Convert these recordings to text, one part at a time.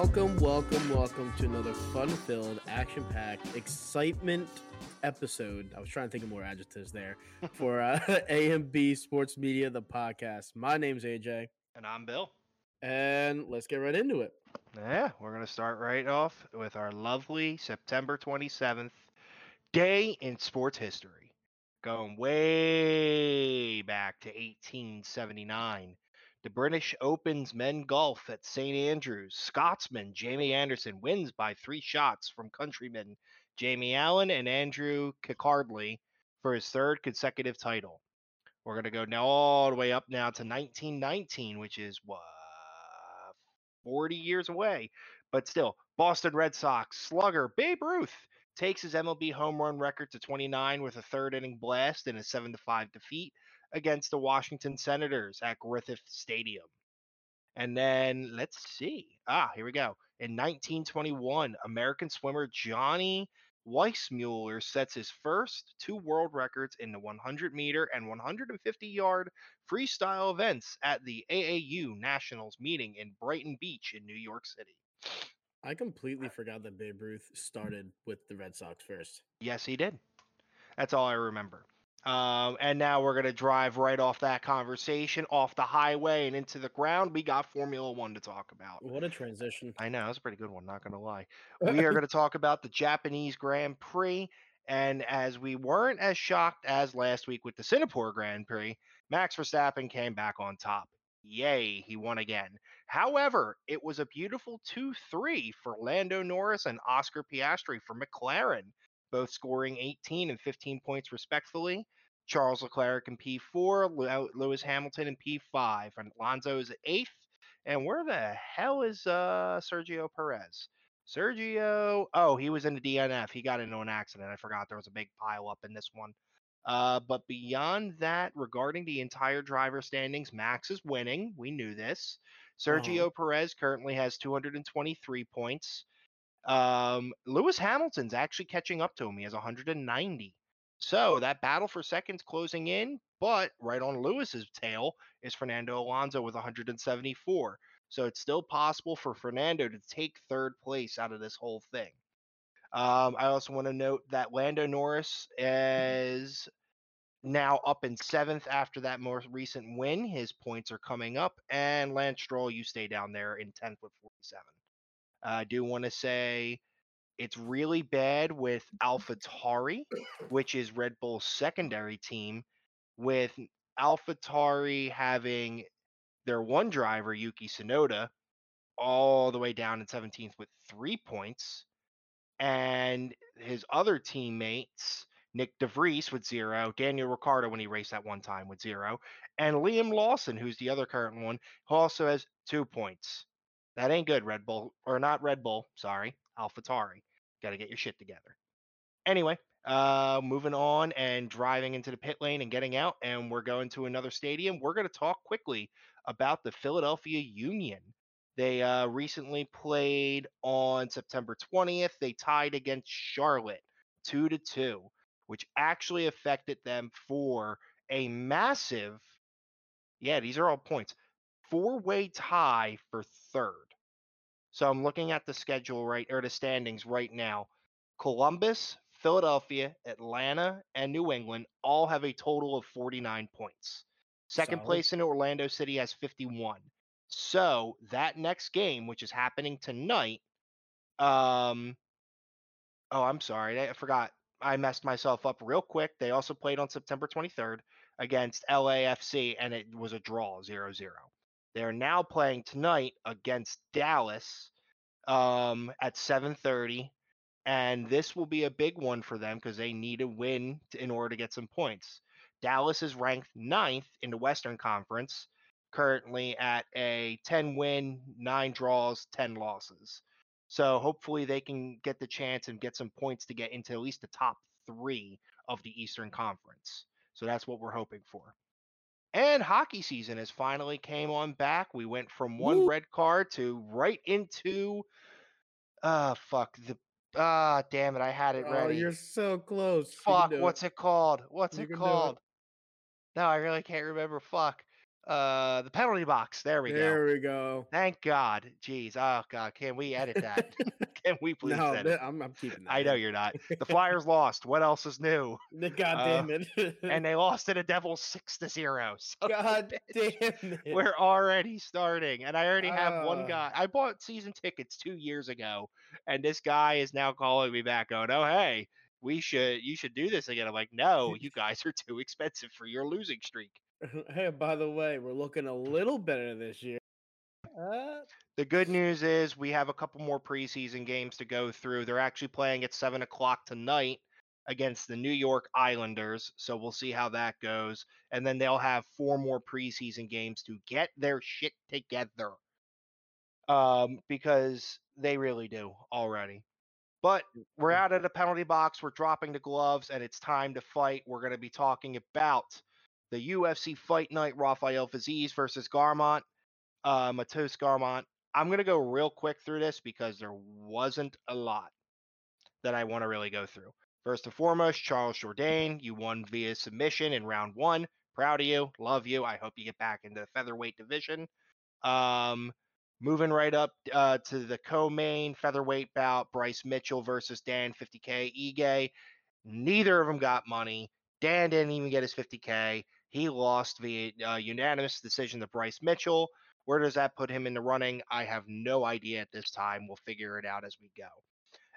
Welcome, welcome, welcome to another fun-filled, action-packed, excitement episode. I was trying to think of more adjectives there for uh, AMB Sports Media, the podcast. My name's AJ, And I'm Bill. and let's get right into it. Yeah, we're going to start right off with our lovely September 27th day in sports history. Going way back to 1879. The British opens men golf at St. Andrews. Scotsman Jamie Anderson wins by three shots from countrymen Jamie Allan and Andrew Kirkaldy for his third consecutive title. We're going to go now all the way up now to 1919, which is what 40 years away. But still, Boston Red Sox slugger Babe Ruth takes his MLB home run record to 29 with a third inning blast in a 7 to 5 defeat against the Washington Senators at Griffith Stadium. And then let's see. Ah, here we go. In 1921, American swimmer Johnny Weissmuller sets his first two world records in the 100 meter and 150 yard freestyle events at the AAU Nationals meeting in Brighton Beach in New York City. I completely forgot that Babe Ruth started with the Red Sox first. Yes, he did. That's all I remember. Um, and now we're going to drive right off that conversation, off the highway and into the ground. We got Formula One to talk about. What a transition! I know, that's a pretty good one, not going to lie. We are going to talk about the Japanese Grand Prix. And as we weren't as shocked as last week with the Singapore Grand Prix, Max Verstappen came back on top. Yay, he won again. However, it was a beautiful 2 3 for Lando Norris and Oscar Piastri for McLaren, both scoring 18 and 15 points respectively. Charles Leclerc in P4, Lewis Hamilton in P5, and Alonso is eighth. And where the hell is uh, Sergio Perez? Sergio, oh, he was in the DNF. He got into an accident. I forgot there was a big pile up in this one. Uh, but beyond that, regarding the entire driver standings, Max is winning. We knew this. Sergio Perez currently has 223 points. Um, Lewis Hamilton's actually catching up to him. He has 190. So that battle for seconds closing in, but right on Lewis's tail is Fernando Alonso with 174. So it's still possible for Fernando to take third place out of this whole thing. Um, I also want to note that Lando Norris is now up in seventh after that more recent win. His points are coming up, and Lance Stroll, you stay down there in 10th with 47. I do want to say it's really bad with mm-hmm. AlphaTauri, which is Red Bull's secondary team, with AlphaTauri having their one driver, Yuki Tsunoda, all the way down in 17th with three points, and his other teammates, Nyck de Vries with zero, Daniel Ricciardo when he raced that one time with zero, and Liam Lawson, who's the other current one, who also has two points. That ain't good, Red Bull, or not Red Bull, sorry, AlphaTauri. Got to get your shit together. Anyway, uh, moving on and driving into the pit lane and getting out, and we're going to another stadium. We're going to talk quickly about the Philadelphia Union. They uh, recently played on September 20th. They tied against Charlotte two to two, which actually affected them for a massive. Yeah, these are all points. Four-way tie for third. So I'm looking at the schedule right or the standings right now. Columbus, Philadelphia, Atlanta, and New England all have a total of 49 points. Second Solid. place in Orlando City has 51. So that next game, which is happening tonight, um, oh, I'm sorry, I forgot. I messed myself up real quick. They also played on September 23rd against LAFC, and it was a draw, 0 0. They're now playing tonight against Dallas um, at 7:30, and this will be a big one for them because they need a win to, in order to get some points. Dallas is ranked ninth in the Western Conference, currently at a 10 win, nine draws, 10 losses. So hopefully they can get the chance and get some points to get into at least the top three of the Eastern Conference. So that's what we're hoping for. And hockey season has finally came on back. We went from one Woo. red card to right into uh fuck the ah damn it, I had it Oh, ready. you're so close. Fuck, do it. what's it called? What's You it do it. called? No, I really can't remember. Fuck. Uh, the penalty box. There we there go. There we go. Thank God. Jeez. Oh God. Can we edit that? can we please no? I'm, I'm keeping that. I know you're not. The Flyers lost. What else is new? God damn it. And they lost to the Devils six to zero. So God damn it. we're already starting, and I already have one Ah. guy. I bought season tickets two years ago, and this guy is now calling me back, going, "Oh hey, we should you should do this again." I'm like, "No, you guys are too expensive for your losing streak." hey, by the way, we're looking a little better this year. Uh, The good news is we have a couple more preseason games to go through. They're actually playing at seven o'clock tonight against the New York Islanders, so we'll see how that goes. And then they'll have four more preseason games to get their shit together, um, because they really do already. But we're out of the penalty box. We're dropping the gloves, and it's time to fight. We're going to be talking about the UFC Fight Night: Rafael Fiziev versus Garmont, uh, Matos Garmont. I'm going to go real quick through this because there wasn't a lot that I want to really go through. First and foremost, Charles Jourdain, you won via submission in round one. Proud of you. Love you. I hope you get back into the featherweight division. Um, moving right up uh, to the co-main featherweight bout, Bryce Mitchell versus Dan 50K Ige. Neither of them got money. Dan didn't even get his 50K. He lost via uh, unanimous decision to Bryce Mitchell. Where does that put him in the running? I have no idea at this time. We'll figure it out as we go.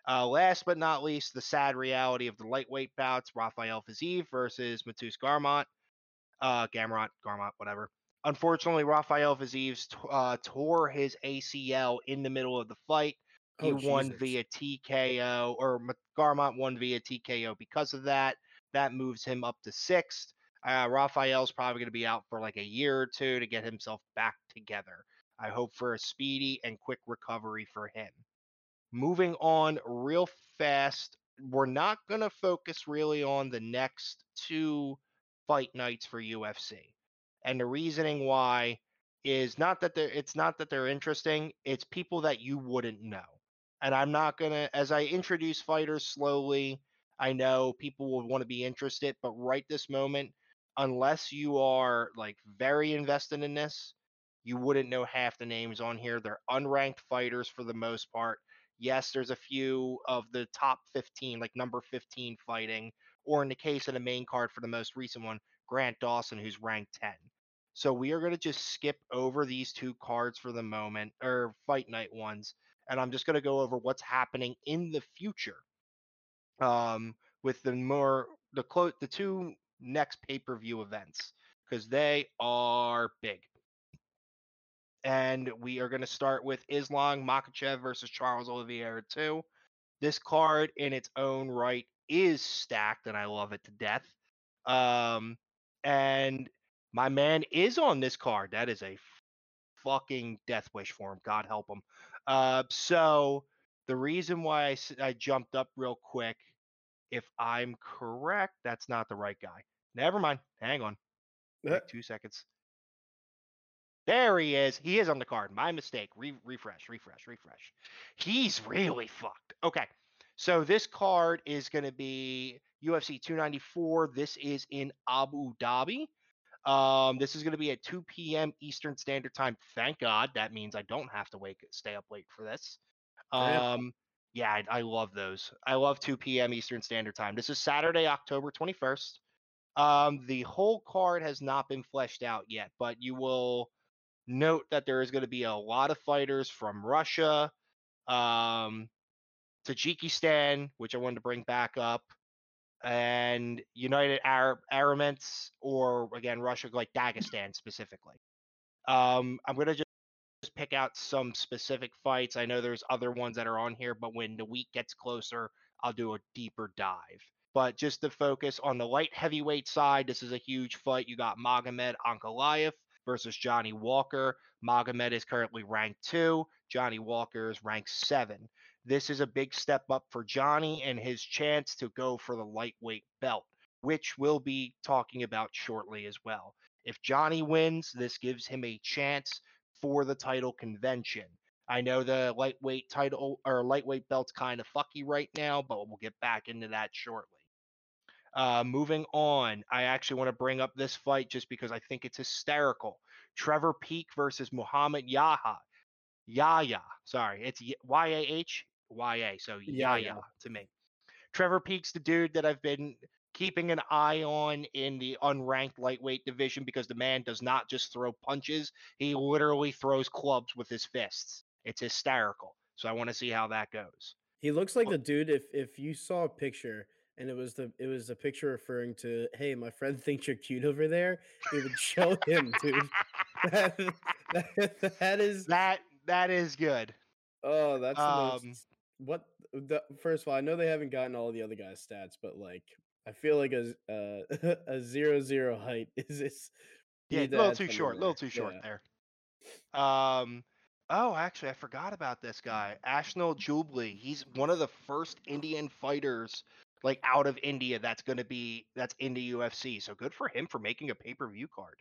Uh, last but not least, the sad reality of the lightweight bouts: Rafael Fiziev versus Matus Garmont, uh, Gamrot, Garmont, whatever. Unfortunately, Rafael Fiziev t- uh, tore his ACL in the middle of the fight. He Oh, won Jesus. via TKO, or Garmont won via TKO because of that. That moves him up to sixth. Uh, Raphael's probably going to be out for like a year or two to get himself back together. I hope for a speedy and quick recovery for him. Moving on real fast, we're not going to focus really on the next two fight nights for UFC. And the reasoning why is not that they're it's not that they're interesting, it's people that you wouldn't know. And I'm not going to as I introduce fighters slowly, I know people will want to be interested, but right this moment unless you are like very invested in this, you wouldn't know half the names on here. They're unranked fighters for the most part. Yes, there's a few of the top 15, like number 15 fighting, or in the case of the main card for the most recent one, Grant Dawson, who's ranked 10. So we are going to just skip over these two cards for the moment, or fight night ones, and I'm just going to go over what's happening in the future. Um, with the more the close the two next pay-per-view events because they are big. And we are going to start with Islam Makhachev versus Charles Oliveira 2. This card in its own right is stacked and I love it to death. Um and my man is on this card. That is a fucking death wish for him. God help him. Uh so the reason why I jumped up real quick if I'm correct, that's not the right guy. Never mind. Hang on. Two seconds. There he is. He is on the card. My mistake. Re- refresh, refresh, refresh. He's really fucked. Okay. So this card is going to be UFC 294. This is in Abu Dhabi. Um, this is going to be at 2 p.m. Eastern Standard Time. Thank God. That means I don't have to wake stay up late for this. Yeah. Um, yeah, I, I love those. I love 2 p.m. Eastern Standard Time. This is Saturday, October 21st. Um, the whole card has not been fleshed out yet, but you will note that there is going to be a lot of fighters from Russia, um, Tajikistan, which I wanted to bring back up, and United Arab Emirates, or again Russia, like Dagestan specifically. Um, I'm going to just just pick out some specific fights. I know there's other ones that are on here, but when the week gets closer, I'll do a deeper dive. But just to focus on the light heavyweight side, this is a huge fight. You got Magomed Ankalaev versus Johnny Walker. Magomed is currently ranked two. Johnny Walker is ranked seven. This is a big step up for Johnny and his chance to go for the lightweight belt, which we'll be talking about shortly as well. If Johnny wins, this gives him a chance for the title convention. I know the lightweight title or lightweight belt's kind of fucky right now, but we'll get back into that shortly. Uh, moving on, I actually want to bring up this fight just because I think it's hysterical. Trevor Peek versus Muhammad Yaha. Yaya, sorry, it's Y A H Y A, so Yeah, Yaya yeah. to me. Trevor Peek's the dude that I've been keeping an eye on in the unranked lightweight division because the man does not just throw punches, he literally throws clubs with his fists. It's hysterical. So I want to see how that goes. He looks like the dude if if you saw a picture and it was the it was a picture referring to hey my friend thinks you're cute over there it would show him dude that, that, that is That that is good. oh that's Um, most, what the first of all I know they haven't gotten all the other guys stats but like I feel like a uh, a zero zero height is this Yeah, a little too short, a little too short Yeah. there. Um oh actually I forgot about this guy. Anshul Jubli. He's one of the first Indian fighters like out of India that's gonna be that's in the UFC. So good for him for making a pay-per-view card.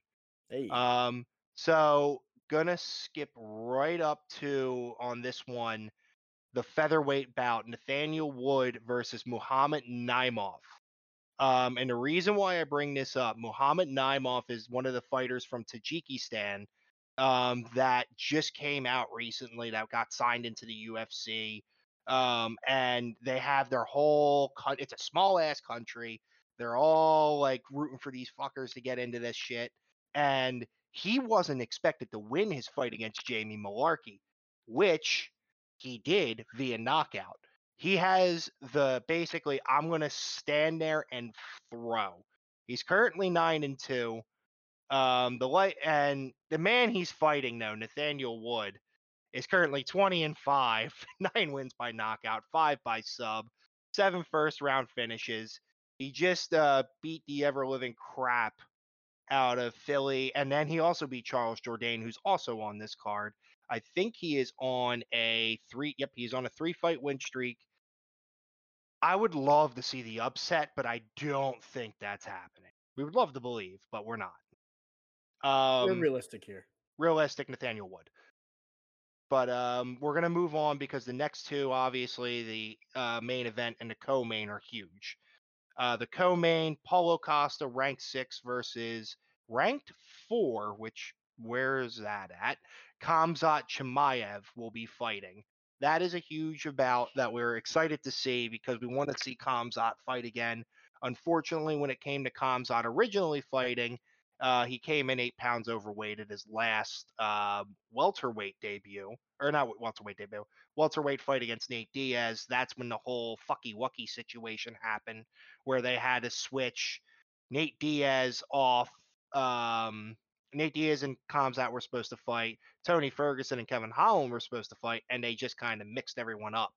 Hey, Um, so gonna skip right up to on this one the featherweight bout Nathaniel Wood versus Muhammad Naimov. Um, and the reason why I bring this up, Muhammad Naimov is one of the fighters from Tajikistan um, that just came out recently that got signed into the UFC. Um, and they have their whole cut. It's a small ass country. They're all like rooting for these fuckers to get into this shit. And he wasn't expected to win his fight against Jamie Mullarkey, which he did via knockout. He has the basically I'm to stand there and throw. He's currently 9 and 2. Um the light and the man he's fighting though, Nathaniel Wood, is currently 20 and 5, 9 wins by knockout, 5 by sub, 7 first round finishes. He just uh beat the ever living crap out of Fili and then he also beat Charles Jourdain who's also on this card. I think he is on a 3 yep, he's on a 3 fight win streak. I would love to see the upset, but I don't think that's happening. We would love to believe, but we're not. we're Um, realistic here. realistic Nathaniel Wood. But um, we're gonna move on because the next two, obviously, the uh, main event and the co-main are huge. Uh, the co-main, Paulo Costa, ranked six versus ranked four, which where is that at? Khamzat Chimaev will be fighting. That is a huge bout that we're excited to see because we want to see Khamzat fight again. Unfortunately, when it came to Khamzat originally fighting, uh, he came in eight pounds overweight at his last uh, welterweight debut, or not welterweight debut, welterweight fight against Nate Diaz. That's when the whole fucky wucky situation happened, where they had to switch Nate Diaz off. Um, Nate Diaz and Khamzat were supposed to fight. Tony Ferguson and Kevin Holland were supposed to fight, and they just kind of mixed everyone up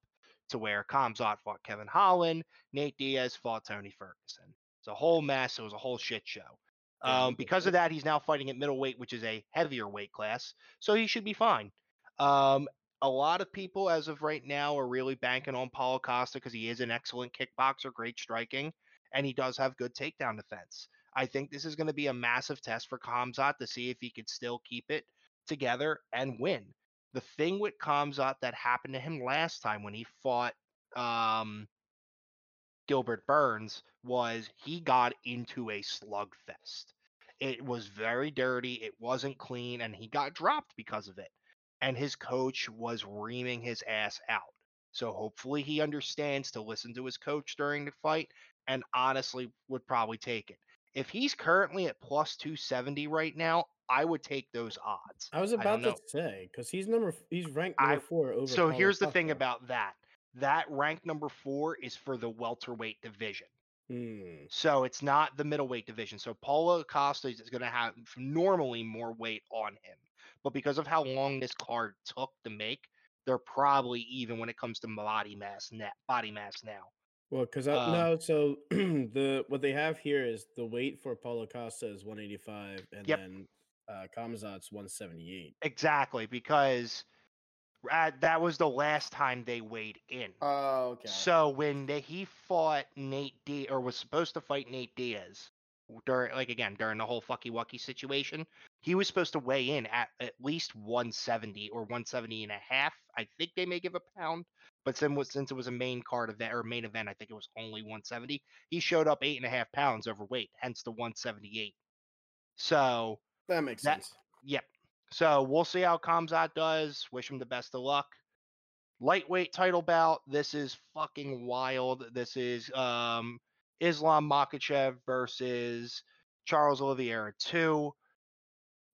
to where Khamzat fought Kevin Holland, Nate Diaz fought Tony Ferguson. It's a whole mess. It was a whole shit show. Um, because of that, he's now fighting at middleweight, which is a heavier weight class, so he should be fine. Um, a lot of people, as of right now, are really banking on Paulo Costa because he is an excellent kickboxer, great striking, and he does have good takedown defense. I think this is going to be a massive test for Khamzat to see if he could still keep it together and win. The thing with Khamzat that happened to him last time when he fought um, Gilbert Burns was he got into a slugfest. It was very dirty, it wasn't clean, and he got dropped because of it. And his coach was reaming his ass out. So hopefully he understands to listen to his coach during the fight and honestly would probably take it. If he's currently at plus 270 right now, I would take those odds. I was about to say because he's number he's ranked I- number four over. So here's the thing about that. That rank number 4 is for the welterweight division. Hmm. So it's not the middleweight division. So Paulo Costa is going to have normally more weight on him. But because of how long this card took to make, they're probably even when it comes to body mass net body mass now. Well, because Um, no, so the what they have here is the weight for Paulo Costa is 185, and Yep. then uh, Khamzat's 178. Exactly, because uh, that was the last time they weighed in. Oh, okay. So when they, he fought Nate Diaz, or was supposed to fight Nate Diaz, during like again during the whole fucky wucky situation, he was supposed to weigh in at at least 170 or 170 and a half. I think they may give a pound, but since, since it was a main card event or main event, I think it was only 170. He showed up eight and a half pounds overweight, hence the 178. So that makes that- sense. Yep. So we'll see how Khamzat does. Wish him the best of luck. Lightweight title bout. This is fucking wild. This is um Islam Makhachev versus Charles Oliveira 2.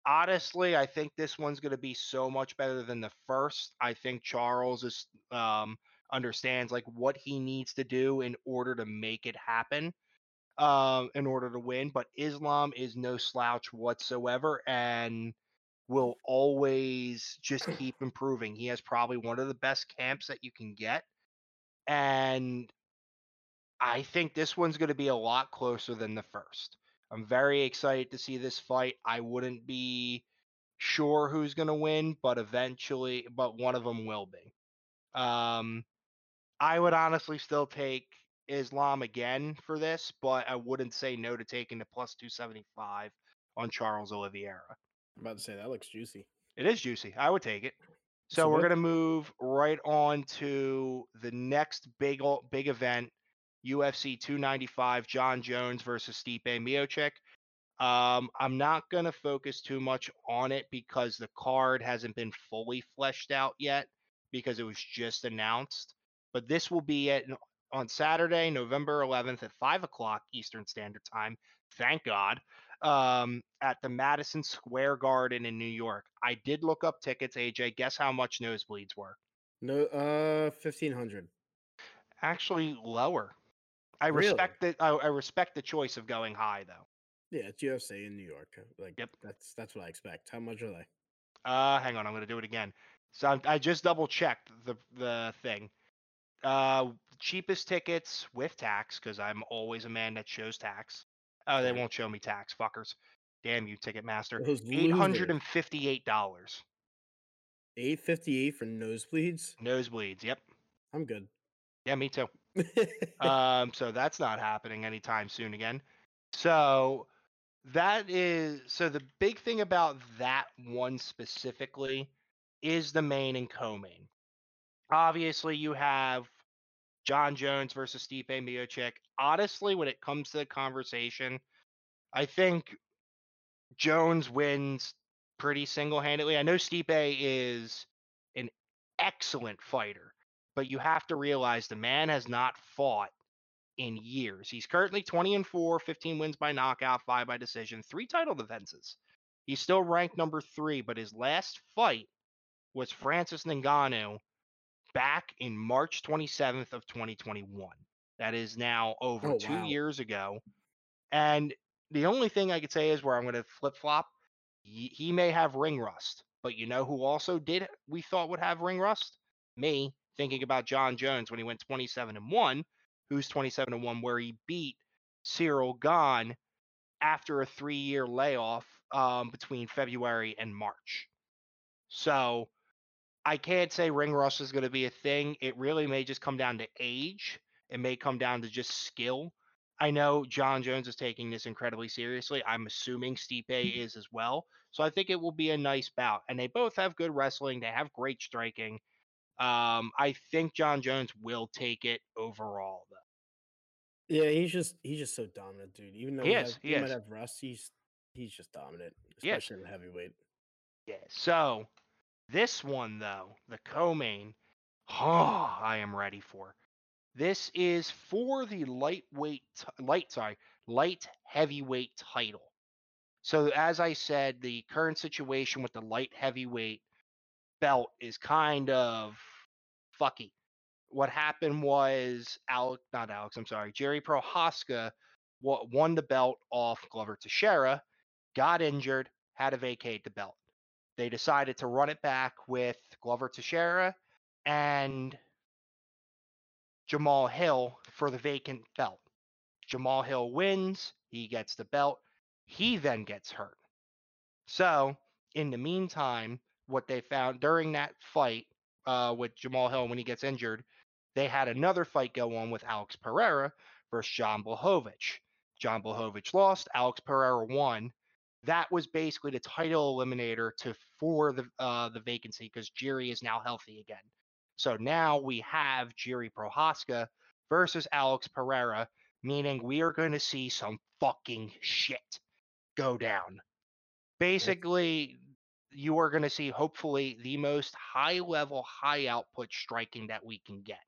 Honestly, I think this one's going to be so much better than the first. I think Charles is um understands like what he needs to do in order to make it happen um, in order to win. But Islam is no slouch whatsoever and will always just keep improving. He has probably one of the best camps that you can get. And I think this one's going to be a lot closer than the first. I'm very excited to see this fight. I wouldn't be sure who's going to win, but eventually, but one of them will be. Um, I would honestly still take Islam again for this, but I wouldn't say no to taking the plus 275 on Charles Oliveira. I'm about to say that looks juicy. It is juicy. I would take it. So, So we're what- to move right on to the next big big event, UFC 295, Jon Jones versus Stipe Miocic. Um, I'm not going to focus too much on it because the card hasn't been fully fleshed out yet because it was just announced. But this will be at on Saturday, November 11th at five o'clock Eastern Standard Time. Thank God. Um, at the Madison Square Garden in New York. I did look up tickets. AJ, guess how much nosebleeds were? No, uh, fifteen hundred. Actually, lower. I Really? respect the I, I respect the choice of going high though. Yeah, it's UFC in New York. uh, Like, Yep. that's that's what I expect. How much are they? Uh, hang on, I'm gonna do it again. So I'm- I just double checked the the thing. Uh, cheapest tickets with tax because I'm always a man that shows tax. Oh, they won't show me tax, fuckers. Damn you, Ticketmaster. Eight hundred and fifty-eight dollars. Eight fifty eight for nosebleeds. Nosebleeds. Yep. I'm good. Yeah, me too. um, so that's not happening anytime soon again. So that is so the big thing about that one specifically is the main and co-main. Obviously, you have Jon Jones versus Stipe Miocic. Honestly, when it comes to the conversation, I think Jones wins pretty single-handedly. I know Stipe is an excellent fighter, but you have to realize the man has not fought in years. He's currently 20 and 4, 15 wins by knockout, 5 by decision, 3 title defenses. He's still ranked number 3, but his last fight was Francis Ngannou back in March 27th of 2021. That is now over Oh, 2 wow. years ago. And the only thing I could say is where I'm going to flip-flop, he, he may have ring rust, but you know who also did we thought would have ring rust? Me thinking about Jon Jones when he went 27 and 1, who's 27 and 1 where he beat Ciryl Gane after a 3-year layoff um, between February and March. So I can't say ring rust is going to be a thing. It really may just come down to age. It may come down to just skill. I know Jon Jones is taking this incredibly seriously. I'm assuming Stipe is as well. So I think it will be a nice bout. And they both have good wrestling. They have great striking. Um, I think Jon Jones will take it overall, though. yeah, he's just he's just so dominant, dude. Even though He he, has, he he might have rust, he's he's just dominant, especially in heavyweight. Yeah. So this one though, the co-main, oh, I am ready for. This is for the lightweight, light sorry, light heavyweight title. So as I said, the current situation with the light heavyweight belt is kind of fucky. What happened was Alex, not Alex, I'm sorry, Jerry Prochazka won the belt off Glover Teixeira, got injured, had to vacate the belt. They decided to run it back with Glover Teixeira and Jamal Hill for the vacant belt. Jamal Hill wins, he gets the belt, he then gets hurt. So, in the meantime, what they found during that fight uh, with Jamal Hill when he gets injured, they had another fight go on with Alex Pereira versus John Blachowicz. John Blachowicz lost, Alex Pereira won. That was basically the title eliminator to for the uh, the vacancy because Jerry is now healthy again. So now we have Jiri Prochazka versus Alex Pereira, meaning we are going to see some fucking shit go down. Basically, you are going to see hopefully the most high level, high output striking that we can get.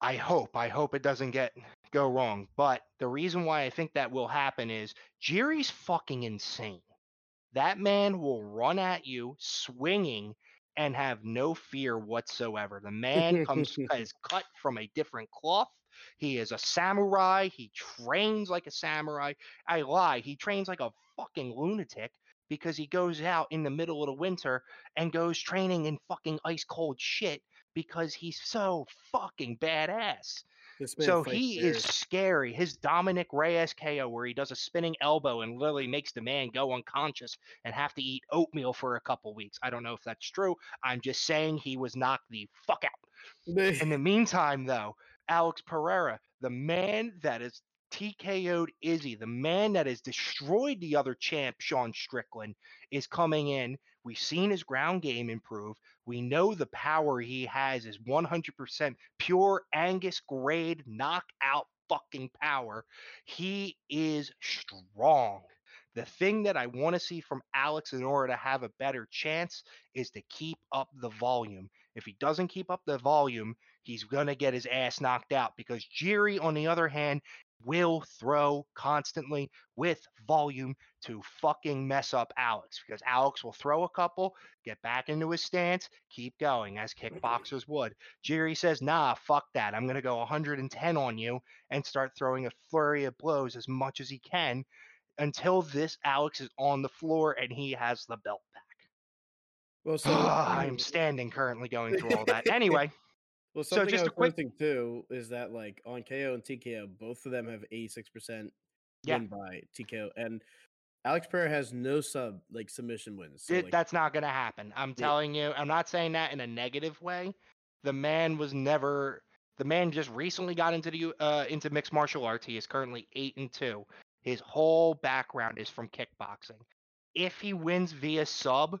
I hope, I hope it doesn't get go wrong. But the reason why I think that will happen is Jiri's fucking insane. That man will run at you swinging and have no fear whatsoever. The man comes is cut from a different cloth. He is a samurai. He trains like a samurai. I lie. He trains like a fucking lunatic because he goes out in the middle of the winter and goes training in fucking ice cold shit because he's so fucking badass. So he is scary. His Dominick Reyes KO, where he does a spinning elbow and literally makes the man go unconscious and have to eat oatmeal for a couple weeks. I don't know if that's true. I'm just saying he was knocked the fuck out. In the meantime, though, Alex Pereira, the man that is TKO'd Izzy, the man that has destroyed the other champ, Sean Strickland, is coming in. We've seen his ground game improve. We know the power he has is 100% pure Angus grade knockout fucking power. He is strong. The thing that I want to see from Alex in order to have a better chance is to keep up the volume. If he doesn't keep up the volume, he's going to get his ass knocked out because Jiri, on the other hand, will throw constantly with volume to fucking mess up Alex because Alex will throw a couple, get back into his stance, keep going as mm-hmm. kickboxers would. Jerry says, nah, fuck that. I'm going to go 110 on you and start throwing a flurry of blows as much as he can until this Alex is on the floor and he has the belt back. Well, so I'm standing currently going through all that. Anyway. Well, something so just I was a quick thing too is that like on KO and TKO, both of them have 86% yeah. win by TKO, and Alex Pereira has no sub like submission wins. So, it, like, that's not going to happen. I'm telling you. I'm not saying that in a negative way. The man was never. The man just recently got into the uh, into mixed martial arts. He is currently eight and two. His whole background is from kickboxing. If he wins via sub,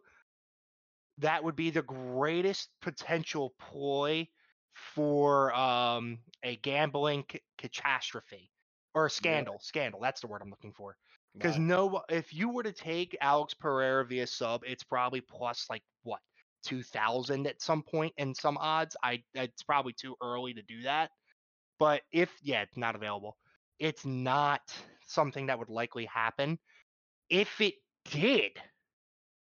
that would be the greatest potential ploy for um, a gambling c- catastrophe or a scandal. Yeah. Scandal. That's the word I'm looking for. Because no, if you were to take Alex Pereira via sub, it's probably plus like what two thousand at some point and some odds. I it's probably too early to do that. But if yeah, it's not available. It's not something that would likely happen. If it did,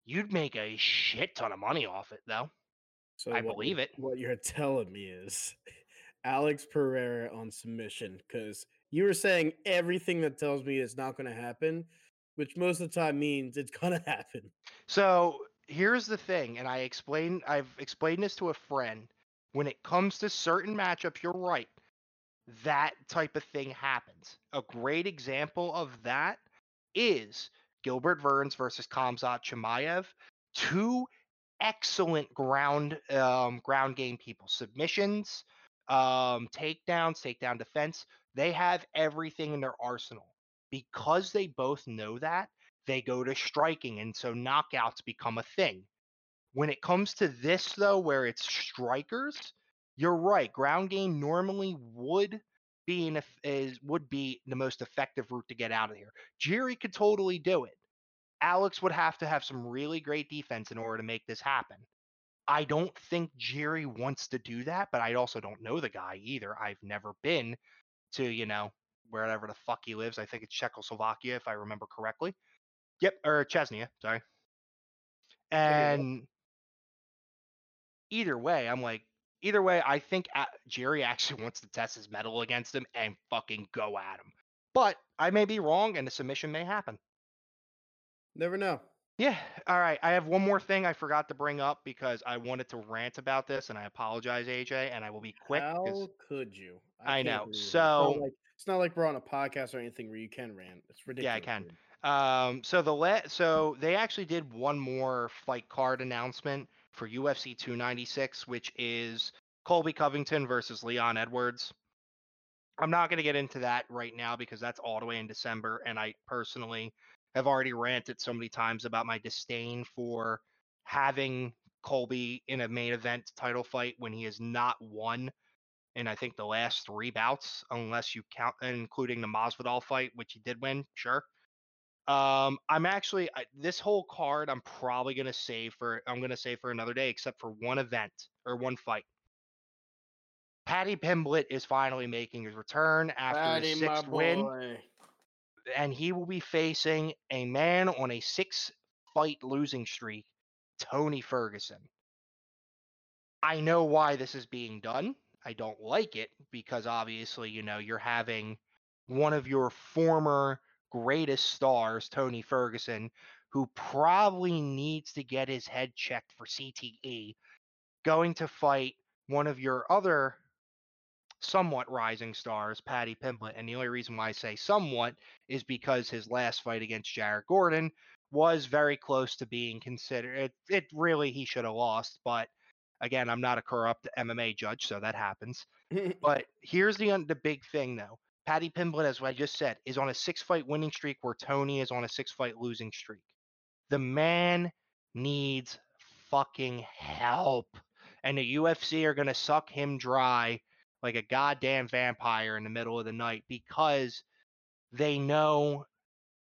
you'd make a shit ton of money off it though. So I believe it. What you're telling me is Alex Pereira on submission because you were saying everything that tells me it's not going to happen, which most of the time means it's going to happen. So here's the thing, and I explained I've explained this to a friend. When it comes to certain matchups, you're right. That type of thing happens. A great example of that is Gilbert Burns versus Khamzat Chimaev. Two excellent ground um, ground game people. Submissions, um, takedowns, takedown defense. They have everything in their arsenal. Because they both know that, they go to striking, and so knockouts become a thing. When it comes to this, though, where it's strikers, you're right. Ground game normally would be an, is would be the most effective route to get out of here. Jerry could totally do it. Alex would have to have some really great defense in order to make this happen. I don't think Jerry wants to do that, but I also don't know the guy either. I've never been to, you know, wherever the fuck he lives. I think it's Czechoslovakia, if I remember correctly. Yep, or Chechnya, sorry. And either way, I'm like, either way, I think Jerry actually wants to test his mettle against him and fucking go at him. But I may be wrong, and the submission may happen. Never know. Yeah. All right. I have one more thing I forgot to bring up because I wanted to rant about this, and I apologize, AJ, and I will be quick. How could you? I, I know. So it's not, like, it's not, like, we're on a podcast or anything where you can rant. It's ridiculous. Yeah, I can. Um. So the let so they actually did one more fight card announcement for UFC 296, which is Colby Covington versus Leon Edwards. I'm not going to get into that right now because that's all the way in December, and I personally have already ranted so many times about my disdain for having Colby in a main event title fight when he has not won in I think the last three bouts, unless you count including the Masvidal fight, which he did win, sure. Um, I'm actually I, this whole card. I'm probably gonna save for. I'm gonna save for another day, except for one event or one fight. Paddy Pimblett is finally making his return after Paddy, his sixth win. And he will be facing a man on a six-fight losing streak, Tony Ferguson. I know why this is being done. I don't like it because obviously, you know, you're having one of your former greatest stars, Tony Ferguson, who probably needs to get his head checked for CTE, going to fight one of your other somewhat rising stars, Paddy Pimblett. And the only reason why I say somewhat is because his last fight against Jared Gordon was very close to being considered. It, it really, he should have lost. But again, I'm not a corrupt MMA judge, so that happens. But here's the the big thing though. Paddy Pimblett, as I just said, is on a six fight winning streak where Tony is on a six fight losing streak. The man needs fucking help. And the UFC are gonna suck him dry like a goddamn vampire in the middle of the night because they know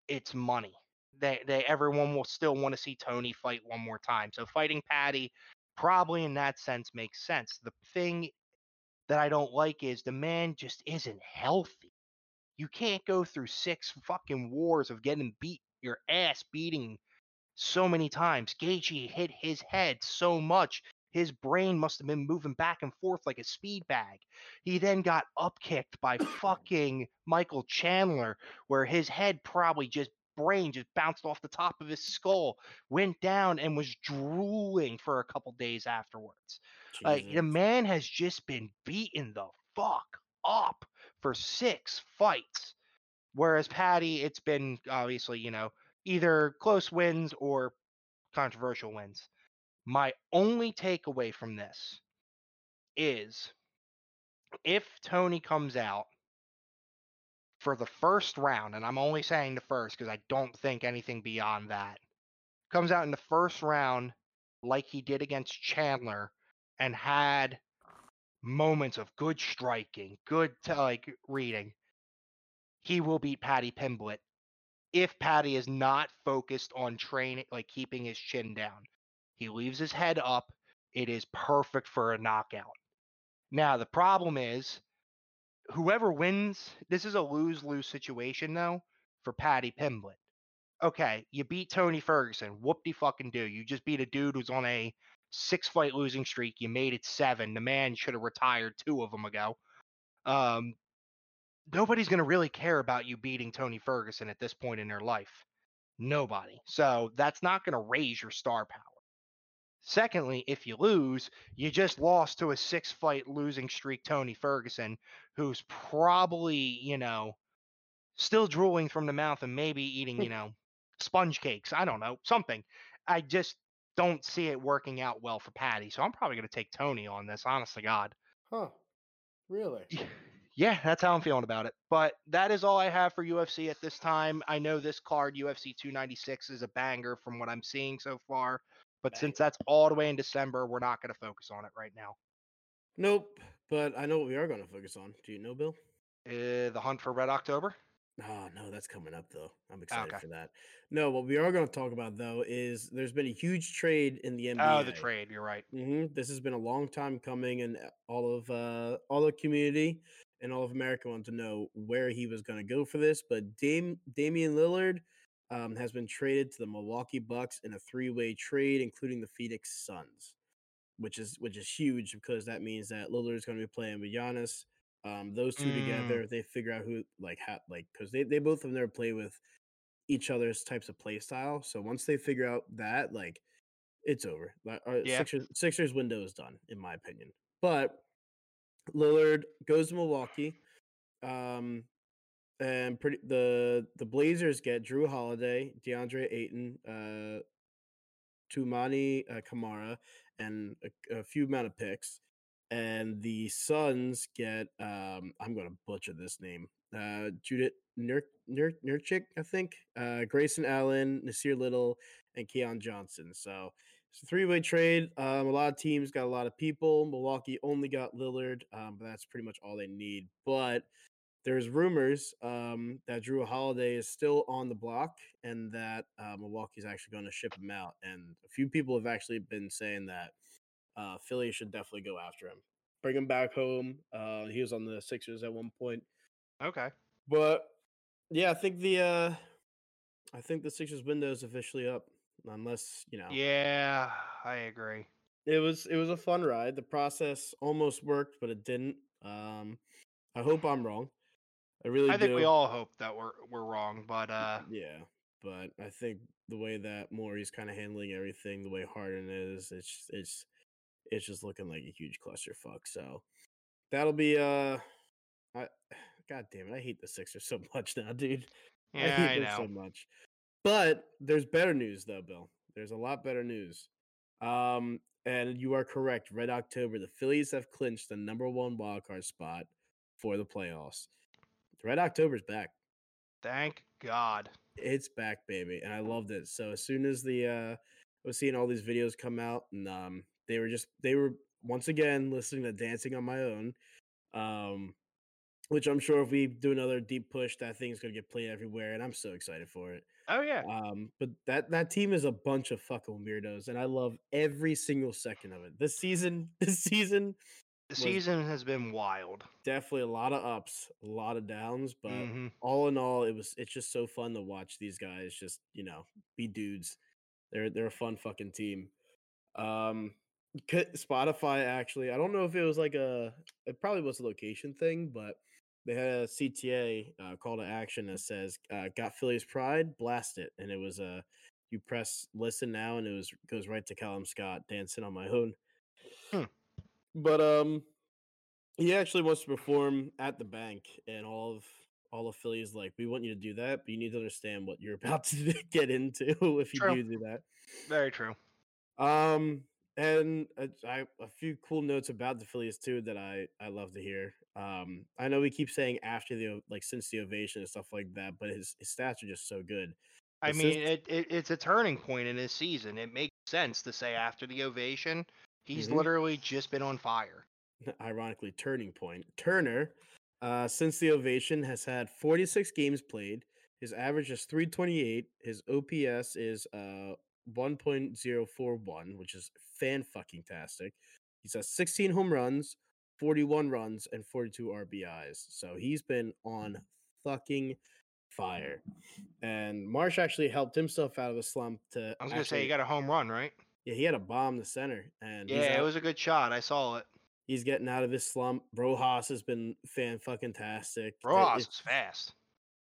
it's money. They they everyone will still want to see Tony fight one more time. So fighting Paddy probably in that sense makes sense. The thing that I don't like is the man just isn't healthy. You can't go through six fucking wars of getting beat your ass beating so many times. Gaethje hit his head so much. His brain must have been moving back and forth like a speed bag. He then got upkicked by fucking Michael Chandler, where his head probably just brain just bounced off the top of his skull, went down, and was drooling for a couple days afterwards. Like the man has just been beaten the fuck up for six fights. Whereas Paddy, it's been obviously, you know, either close wins or controversial wins. My only takeaway from this is if Tony comes out for the first round, and I'm only saying the first because I don't think anything beyond that, comes out in the first round like he did against Chandler and had moments of good striking, good t- like reading, he will beat Paddy Pimblett if Paddy is not focused on training, like keeping his chin down. He leaves his head up. It is perfect for a knockout. Now, the problem is whoever wins, this is a lose lose situation, though, for Paddy Pimblett. Okay, you beat Tony Ferguson. Whoop de fucking do. You just beat a dude who's on a six fight losing streak. You made it seven. The man should have retired two of them ago. Um, nobody's going to really care about you beating Tony Ferguson at this point in their life. Nobody. So that's not going to raise your star power. Secondly, if you lose, you just lost to a six fight losing streak Tony Ferguson, who's probably, you know, still drooling from the mouth and maybe eating, you know, sponge cakes. I don't know, something. I just don't see it working out well for Paddy. So I'm probably going to take Tony on this, honest to God. Huh. Really? Yeah, that's how I'm feeling about it. But that is all I have for UFC at this time. I know this card, UFC 296, is a banger from what I'm seeing so far. But since that's all the way in December, we're not going to focus on it right now. Nope. But I know what we are going to focus on. Do you know, Bill? Uh, the Hunt for Red October? Oh no, that's coming up though. I'm excited Okay. for that. No, what we are going to talk about though is there's been a huge trade in the NBA. Oh, the trade. You're right. hmm This has been a long time coming, and all of uh, all the community and all of America wanted to know where he was going to go for this. But Dame Damian Lillard um, has been traded to the Milwaukee Bucks in a three way trade, including the Phoenix Suns, which is which is huge because that means that Lillard is going to be playing with Giannis. Um, those two Mm. together, they figure out who like ha- like because they they both of them have never played with each other's types of play style. So once they figure out that, like, it's over. Uh, Yeah. Sixers, Sixers window is done, in my opinion. But Lillard goes to Milwaukee, um, and pretty the the Blazers get Jrue Holiday, DeAndre Ayton, uh, Toumani uh, Camara, and a, a few amount of picks. And the Suns get um, I'm going to butcher this name. Uh, Judith Nur- Nur- Nurchik, I think. Uh, Grayson Allen, Nassir Little, and Keon Johnson. So it's a three way trade. Um, a lot of teams got a lot of people. Milwaukee only got Lillard, um, but that's pretty much all they need. But there's rumors um, that Jrue Holiday is still on the block and that uh, Milwaukee's actually going to ship him out. And a few people have actually been saying that uh, Philly should definitely go after him, bring him back home. Uh, he was on the Sixers at one point, Okay. but yeah, I think the uh, I think the Sixers window is officially up, unless you know. Yeah, I agree. It was it was a fun ride. The process almost worked, but it didn't. Um, I hope I'm wrong. I really I think do. we all hope that we're we're wrong, but uh, Yeah, but I think the way that Morey's kind of handling everything, the way Harden is, it's it's it's just looking like a huge clusterfuck. So that'll be uh, I God damn it, I hate the Sixers so much now, dude. I yeah, hate I them so much. But there's better news though, Bill. There's a lot better news. Um, and you are correct. Red October, the Phillies have clinched the number one wild card spot for the playoffs. Red October's back. Thank God. It's back, baby, and I loved it. So as soon as the uh, I was seeing all these videos come out, and um, they were just they were once again listening to Dancing on My Own, um, which I'm sure if we do another deep push, that thing's gonna get played everywhere, and I'm so excited for it. Oh yeah. Um, but that that team is a bunch of fucking weirdos, and I love every single second of it. This season, this season, The season has been wild. definitely a lot of ups, a lot of downs, but hmm all in all, it was it's just so fun to watch these guys just you know be dudes. They're they're a fun fucking team. Um, Spotify actually, I don't know if it was like a it probably was a location thing, but they had a CTA uh, call to action that says uh, "Got Phillies pride, blast it," and it was a uh, you press listen now, and it was goes right to Callum Scott dancing on my own. Hmm. But um, he actually wants to perform at the bank, and all of all of Philly's like, we want you to do that, but you need to understand what you're about to get into if you True. do do that. Very true. Um, and a, I, a few cool notes about the Phillies too that I I love to hear. Um, I know we keep saying after the like since the ovation and stuff like that, but his, his stats are just so good. I This mean, is- it, it it's a turning point in his season. It makes sense to say after the ovation, he's Mhm. literally just been on fire. ironically turning point. Turner, uh, since the ovation, has had 46 games played. His average is 328. His OPS is uh 1.041, which is fan fucking tastic. He's has 16 home runs, 41 runs, and 42 RBIs. So he's been on fucking fire. And Marsh actually helped himself out of a slump to I was gonna say actually- he got a home run, right? Yeah, he had a bomb to center and Yeah, it was a good shot. I saw it. He's getting out of his slump. Rojas has been fan fucking tastic. Rojas is fast.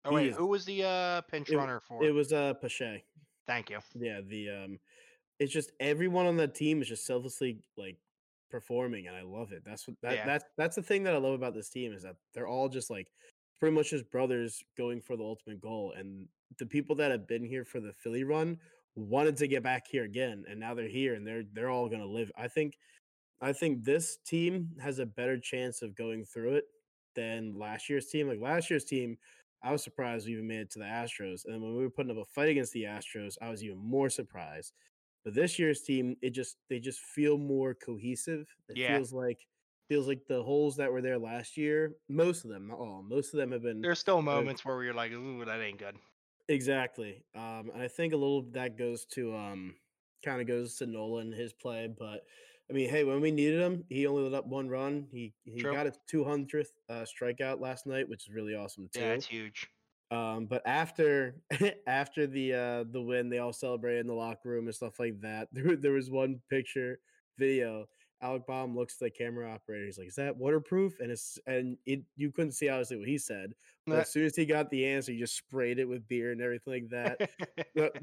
Oh wait, is- who was the uh, pinch it- runner for? It was uh Pache. Thank you. Yeah, the um it's just everyone on that team is just selflessly like performing and I love it. That's what that, Yeah. that's that's the thing that I love about this team is that they're all just like pretty much just brothers going for the ultimate goal and the people that have been here for the Philly run wanted to get back here again and now they're here and they're they're all going to live. I think I think this team has a better chance of going through it than last year's team. Like last year's team, I was surprised we even made it to the Astros. And when we were putting up a fight against the Astros, I was even more surprised. But this year's team, it just they just feel more cohesive. It Yeah. feels like feels like the holes that were there last year, most of them, not all, most of them have been There's still moments where we are like, ooh, that ain't good. Exactly. Um, and I think a little of that goes to um kind of goes to Nolan his play, but I mean, hey, when we needed him, he only let up one run. He he True. got his 200th uh, strikeout last night, which is really awesome too. Yeah, it's huge. Um, but after after the uh the win, they all celebrated in the locker room and stuff like that. There, there was one picture video. Alec Bohm looks to the camera operator. He's like, "Is that waterproof?" And it's and it you couldn't see obviously what he said, but as soon as he got the answer, he just sprayed it with beer and everything like that.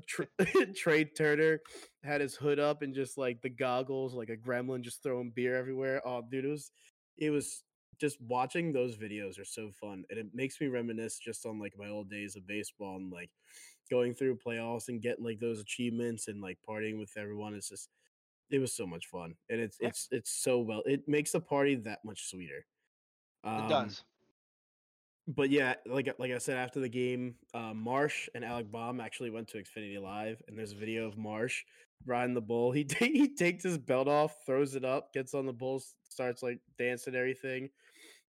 Tr- Trea Turner had his hood up and just like the goggles, like a gremlin, just throwing beer everywhere. Oh, dude, it was it was just watching those videos are so fun, and it makes me reminisce just on like my old days of baseball and like going through playoffs and getting like those achievements and like partying with everyone. It's just it was so much fun, and it's Yeah. it's it's so well. It makes the party that much sweeter. it Um, does. but yeah, like like I said after the game, uh, Marsh and Alec Bohm actually went to Xfinity Live, and there's a video of Marsh riding the bull. He ta- he takes his belt off, throws it up, gets on the bull, starts like dancing everything,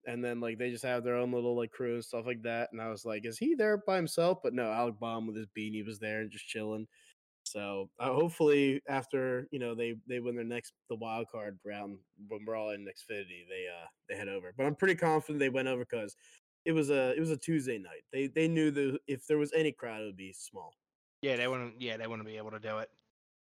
and then like they just have their own little like crew and stuff like that. And I was like, is he there by himself? But no, Alec Bohm with his beanie was there and just chilling. So uh, hopefully after you know they they win their next the wild card round when we're all in Xfinity, they uh they head over. But I'm pretty confident they went over because it was a it was a Tuesday night. They they knew that if there was any crowd, it would be small. Yeah, they wouldn't. Yeah, they wouldn't be able to do it.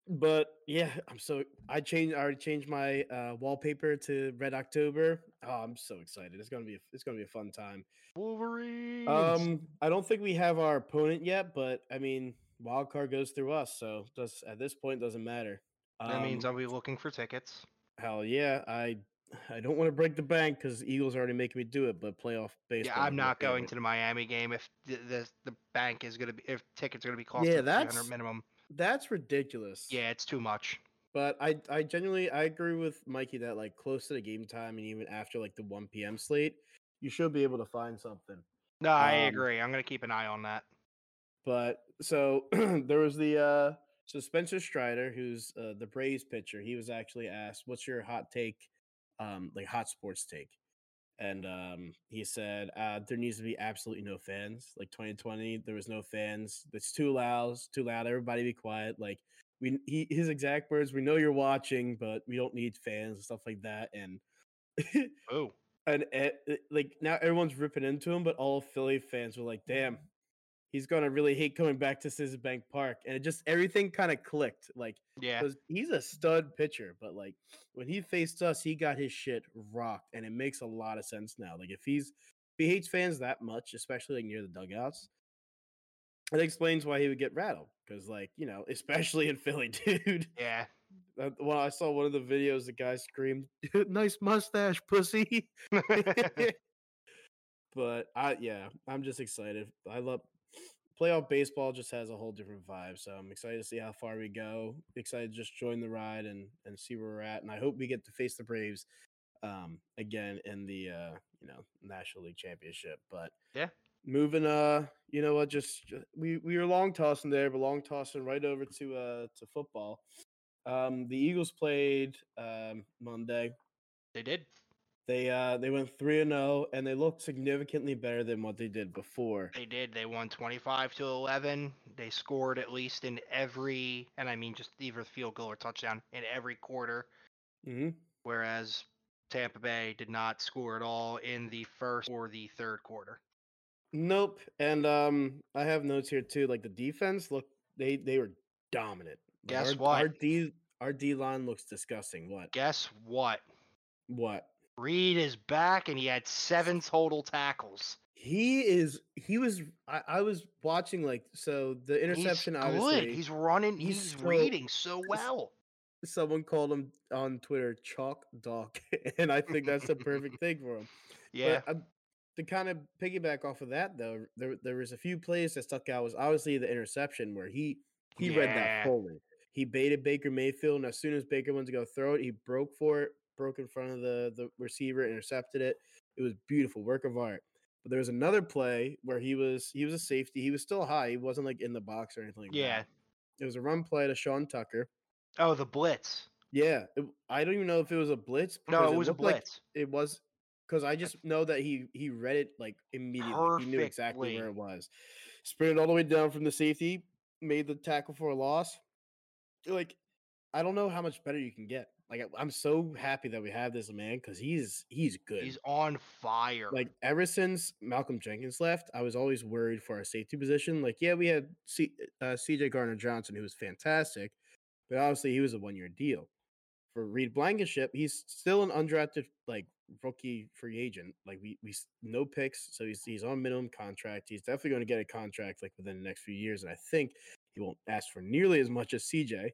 But yeah, I'm so I changed. I already changed my uh, wallpaper to Red October. Oh, I'm so excited! It's gonna be a, it's gonna be a fun time. Wolverine. Um, I don't think we have our opponent yet, but I mean, wild card goes through us, so does at this point doesn't matter. that means Um, I'll be looking for tickets. hell yeah, I I don't want to break the bank because Eagles already making me do it, but playoff baseball. Yeah, I'm not going favorite. to the Miami game if the the, the bank is gonna be if tickets are gonna be costing Yeah, that's- minimum. That's ridiculous. Yeah, it's too much. But I I genuinely I agree with Mikey that like close to the game time and even after like the 1 p.m. slate, you should be able to find something. No, I Um, agree. I'm gonna keep an eye on that. But so there was the uh so Spencer Strider, who's uh, the Braves pitcher, he was actually asked, "What's your hot take, um, like hot sports take?" And um, he said, uh, "There needs to be absolutely no fans. Like 2020, there was no fans. It's too loud. It's too loud. Everybody be quiet. Like we, he, his exact words, we know you're watching, but we don't need fans and stuff like that." And Oh, and eh, eh, like now everyone's ripping into him, but all Philly fans were like, "Damn, he's gonna really hate coming back to Citizens Bank Park," and it just everything kind of clicked. Like, yeah, he's a stud pitcher, but like when he faced us, he got his shit rocked, and it makes a lot of sense now. Like if he's if he hates fans that much, especially like near the dugouts, it explains why he would get rattled. Because like you know, especially in Philly, dude. Yeah. Uh, well, I saw one of the videos. The guy screamed, "Nice mustache, pussy." but I yeah, I'm just excited. I love playoff baseball. Just has a whole different vibe. So I'm excited to see how far we go. Excited to just join the ride and and see where we're at. And I hope we get to face the Braves um again in the uh you know National League Championship. But Yeah. moving uh you know what just ju- we we were long tossing there but long tossing right over to uh to football um the eagles played um monday they did. They uh they went 3 and 0 and they looked significantly better than what they did before They did. They won 25 to 11. They scored at least in every, and I mean just either field goal or touchdown in every quarter. Mm-hmm. Whereas Tampa Bay did not score at all in the first or the third quarter. nope and um i have notes here too like the defense look they they were dominant Guess our, what? our d our d line looks disgusting what Guess what? what Reed is back and he had seven total tackles. he is he was i, I was watching like so the interception he's obviously good. He's running. he's He's, reading so well. someone called him on Twitter chalk doc, and I think that's the perfect thing for him. Yeah. But, to kind of piggyback off of that, though, there there was a few plays that stuck out. Was obviously the interception where he he read that Yeah. fully. He baited Baker Mayfield, and as soon as Baker went to go throw it, he broke for it, broke in front of the the receiver, intercepted it. It was beautiful work of art. But there was another play where he was he was a safety. He was still high. He wasn't like in the box or anything like Yeah. that. It was a run play to Sean Tucker. Oh, the blitz. Yeah, it, I don't even know if it was a blitz. No, it was a looked like blitz. it was because I just know that he he read it like immediately. He knew exactly where it was. Sprinted all the way down from the safety, made the tackle for a loss. Like, I don't know how much better you can get. Like, I'm so happy that we have this man because he's he's good. He's on fire. like ever since Malcolm Jenkins left, I was always worried for our safety position. Like, yeah, we had C, uh, C.J. Gardner Johnson, who was fantastic, but obviously he was a one year deal. For Reed Blankenship, he's still an undrafted like rookie free agent. Like we we no picks, so he's he's on minimum contract. He's definitely going to get a contract like within the next few years, and I think he won't ask for nearly as much as CJ.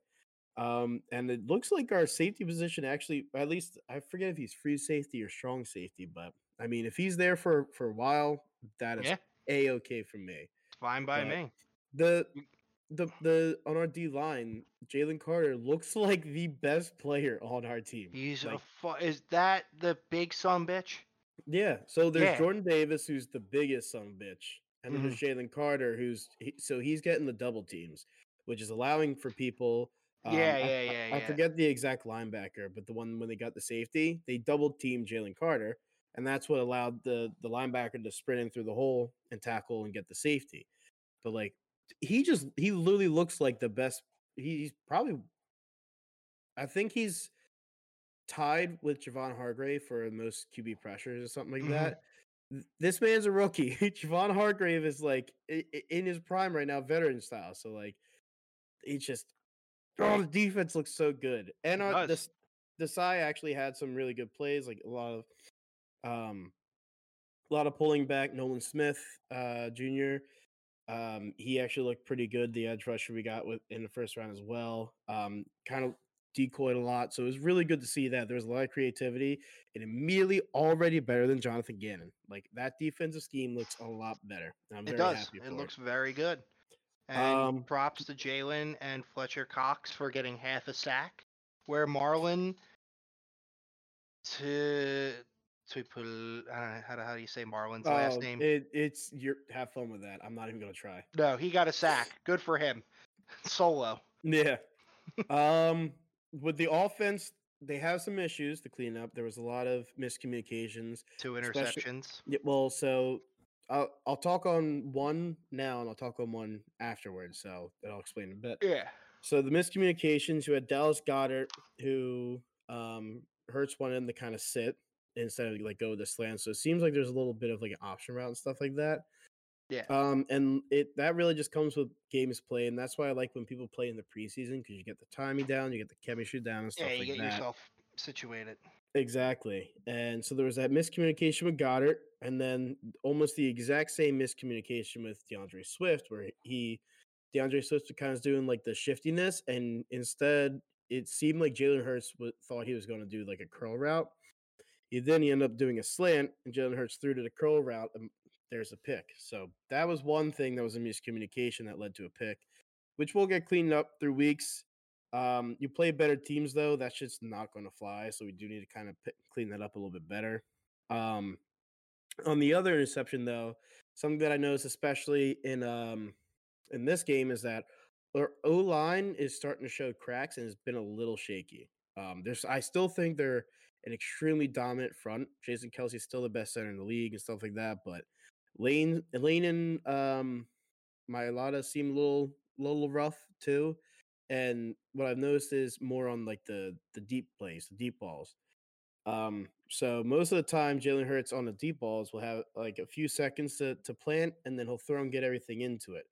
Um, and it looks like our safety position actually, at least I forget if he's free safety or strong safety, but I mean, if he's there for for a while, that is yeah, a okay for me. fine by but- me. The the the on our D line, Jalen Carter looks like the best player on our team. He's like, a fu- Is that the big son bitch? yeah. So there's Yeah. Jordan Davis, who's the biggest son bitch, and then there's Jalen Carter, who's he, so he's getting the double teams, which is allowing for people. Yeah, I- yeah, I- yeah, I yeah. forget the exact linebacker, but the one when they got the safety, they double teamed Jalen Carter, and that's what allowed the the linebacker to sprint in through the hole and tackle and get the safety. But like he just he literally looks like the best. He's probably, I think he's tied with Javon Hargrave for most QB pressures or something like Mhm. that. This man's a rookie. Javon Hargrave is like i- i- in his prime right now, veteran style. So like, he's just oh, the defense looks so good, and It this the Psy actually had some really good plays, like a lot of um, a lot of pulling back. Nolan Smith, uh, Jr. Um, he actually looked pretty good. The edge rusher we got with in the first round as well. Um, kind of decoyed a lot, so it was really good to see that there was a lot of creativity and immediately already better than Jonathan Gannon. Like that defensive scheme looks a lot better. I'm It very does. It looks very good. And Um, props to Jalen and Fletcher Cox for getting half a sack, where Marlon to to put uh, how do how do you say Marlon's last Oh, name? It, it's you have fun with that. I'm not even gonna try. no, he got a sack. Good for him. Solo. Yeah. um, with the offense, they have some issues to clean up. There was a lot of miscommunications. Two interceptions. Yeah, well, so I'll I'll talk on one now, and I'll talk on one afterwards. So that I'll explain a bit. Yeah. So the miscommunications. You had Dallas Goedert, who um Hurts wanted to kind of sit instead of like go with the slant. So it seems like there's a little bit of like an option route and stuff like that. Yeah. Um, and it that really just comes with games played, and that's why I like when people play in the preseason because you get the timing down, you get the chemistry down, and stuff Yeah, you like get that. yourself situated. Exactly. And so there was that miscommunication with Goedert, and then almost the exact same miscommunication with D'Andre Swift, where he D'Andre Swift was kind of doing like the shiftiness, and instead it seemed like Jalen Hurts w- thought he was going to do like a curl route. He then he ended up doing a slant, and Jalen Hurts threw to the curl route, and there's a pick. So that was one thing that was a miscommunication that led to a pick, which will get cleaned up through weeks. Um, you play better teams though, that's just not going to fly. So we do need to kind of p- clean that up a little bit better. Um, on the other interception though, something that I noticed, especially in um in this game, is that our O line is starting to show cracks and has been a little shaky. Um, there's I still think they're an extremely dominant front. Jason Kelce's still the best center in the league and stuff like that, but Lane Lane and um Mailata seem a little little rough too. And what I've noticed is more on like the the deep plays, the deep balls. Um, so most of the time, Jalen Hurts on the deep balls will have like a few seconds to to plant, and then he'll throw and get everything into it.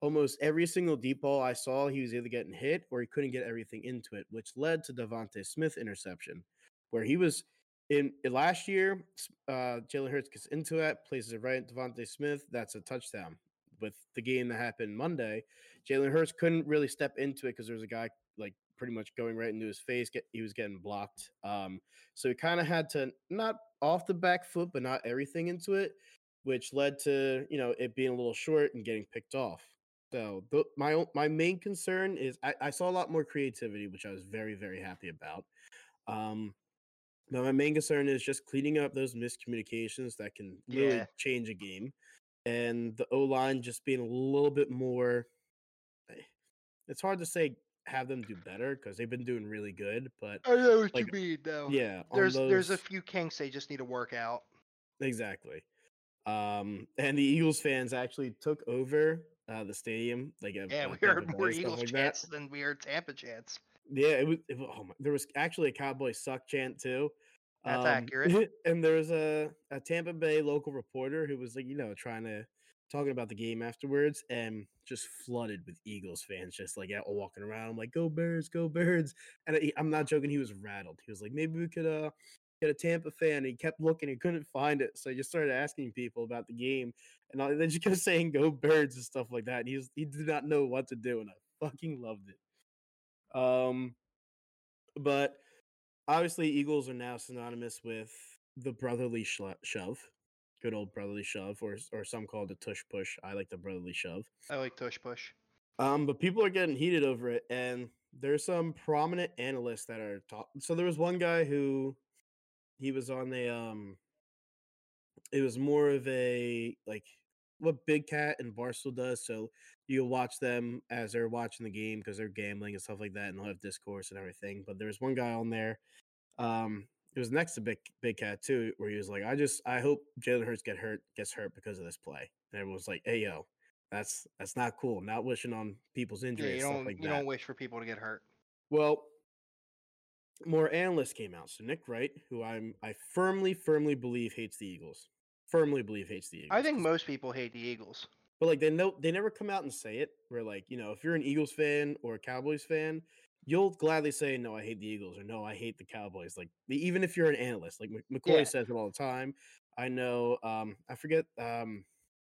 Almost every single deep ball I saw, he was either getting hit or he couldn't get everything into it, which led to DeVonta Smith interception, where he was in, in last year. Uh, Jalen Hurts gets into it, places it right at DeVonta Smith. That's a touchdown. With the game that happened Monday, Jalen Hurts couldn't really step into it because there was a guy like pretty much going right into his face. Get he was getting blocked. Um, so he kind of had to not off the back foot, but not everything into it, which led to you know it being a little short and getting picked off. So the, my my main concern is I, I saw a lot more creativity, which I was very very happy about. Um, but my main concern is just cleaning up those miscommunications that can really Yeah. change a game, and the O line just being a little bit more. eh, It's hard to say have them do better because they've been doing really good, but I know what Like, you mean, though. yeah, There's there's a few kinks they just need to work out. Exactly. Um, and the Eagles fans actually took over uh, the stadium. Like, Yeah, we heard more Eagles like that. chants than we heard Tampa chants. Yeah, it was. It, oh my, there was actually a Cowboy suck chant too. That's Um, accurate. and there was a, a Tampa Bay local reporter who was like, you know, trying to talking about the game afterwards, and just flooded with Eagles fans, just like out walking around. I'm like, go Birds, go Birds! And I, I'm not joking. He was rattled. He was like, maybe we could uh get a Tampa fan. And he kept looking, he couldn't find it, so he just started asking people about the game, and they just kept saying "Go Birds" and stuff like that. And he was he did not know what to do, and I fucking loved it. Um, but obviously, Eagles are now synonymous with the brotherly shove, good old brotherly shove, or or some call it the tush push. I like the brotherly shove. I like tush push. Um, but people are getting heated over it, and there's some prominent analysts that are talk. So there was one guy who he was on a um, it was more of a like what Big Cat and Barstool does. So you'll watch them as they're watching the game because they're gambling and stuff like that, and they'll have discourse and everything. But there was one guy on there. Um, it was next to Big Big Cat too, where he was like, "I just I hope Jalen Hurts get hurt gets hurt because of this play." And everyone was like, "Hey yo, that's that's not cool. Not wishing on people's Yeah, injuries you stuff don't like you that." don't wish for people to get hurt. Well, more analysts came out. So Nick Wright, who I'm I firmly firmly believe hates the Eagles, firmly believe hates the Eagles. I think most people hate the Eagles. but like they know they never come out and say it. Where like you know if you're an Eagles fan or a Cowboys fan, you'll gladly say no, I hate the Eagles or no, I hate the Cowboys. Like even if you're an analyst, like McCoy Yeah. says it all the time. I know. Um, I forget. Um,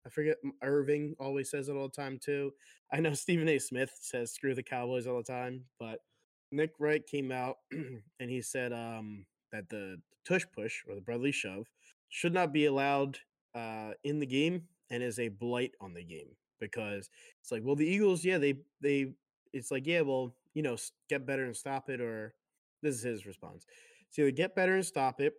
I forget. Irving always says it all the time too. I know Stephen A. Smith says screw the Cowboys all the time, but Nick Wright came out and he said um, that the tush push or the brotherly shove should not be allowed uh, in the game and is a blight on the game because it's like, well, the Eagles, yeah, they they, it's like, yeah, well, you know, get better and stop it, or this is his response. So either get better and stop it,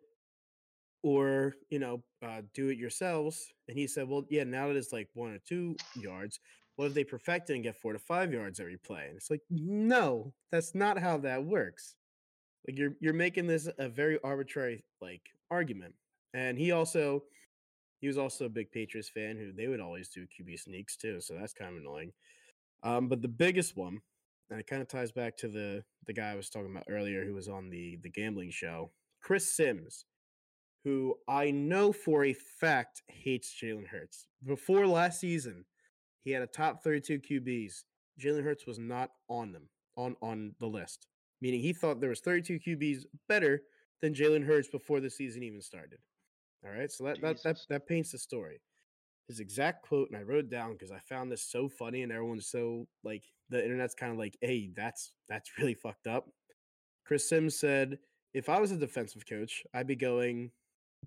or you know, uh, do it yourselves. And he said, well, yeah, now that it's like one or two yards, what if they perfect it and get four to five yards every play? And it's like, no, that's not how that works. Like you're you're making this a very arbitrary like argument. And he also he was also a big Patriots fan who they would always do QB sneaks too, so that's kind of annoying. Um, but the biggest one, and it kind of ties back to the the guy I was talking about earlier who was on the the gambling show, Chris Sims, who I know for a fact hates Jalen Hurts. Before last season, he had a top 32 QBs. Jalen Hurts was not on them on on the list, meaning he thought there was 32 QBs better than Jalen Hurts before the season even started. All right, so that that, that that paints the story. His exact quote, and I wrote it down because I found this so funny, and everyone's so like the internet's kind of like, "Hey, that's that's really fucked up." Chris Sims said, "If I was a defensive coach, I'd be going,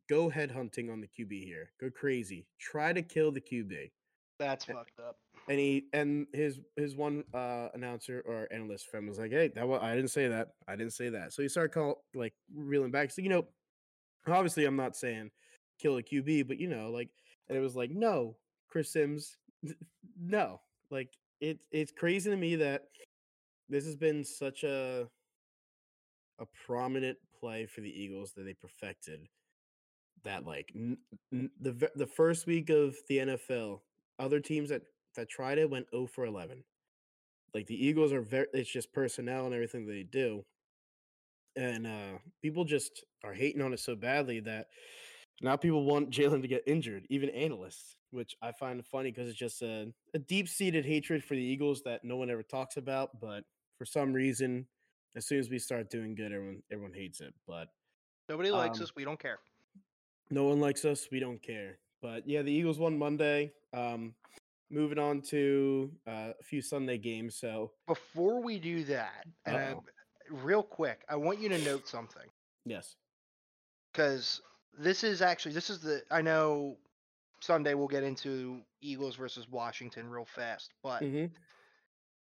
go head hunting on the QB here, go crazy, try to kill the QB." That's Yeah. fucked up. And he and his his one uh announcer or analyst friend was like, "Hey, that was, I didn't say that. I didn't say that." So he started call like reeling back. So you know, obviously I'm not saying kill a QB, but you know, like, and it was like, no, Chris Sims, no, like it's it's crazy to me that this has been such a a prominent play for the Eagles that they perfected. That like n- n- the the first week of the NFL, other teams that that tried it went 0 for 11. Like the Eagles are very, it's just personnel and everything they do. And uh people just are hating on it so badly that now people want Jalen to get injured, even analysts, which I find funny because it's just a, a deep seated hatred for the Eagles that no one ever talks about. But for some reason, as soon as we start doing good, everyone everyone hates it. But Nobody likes Um, us. We don't care. no one likes us. We don't care. But yeah, the Eagles won Monday. Um, moving on to uh, a few Sunday games. So Before we do that, Uh-oh. real quick, I want you to note something yes, because this is actually this is the I know Sunday we'll get into Eagles versus Washington real fast, but hmm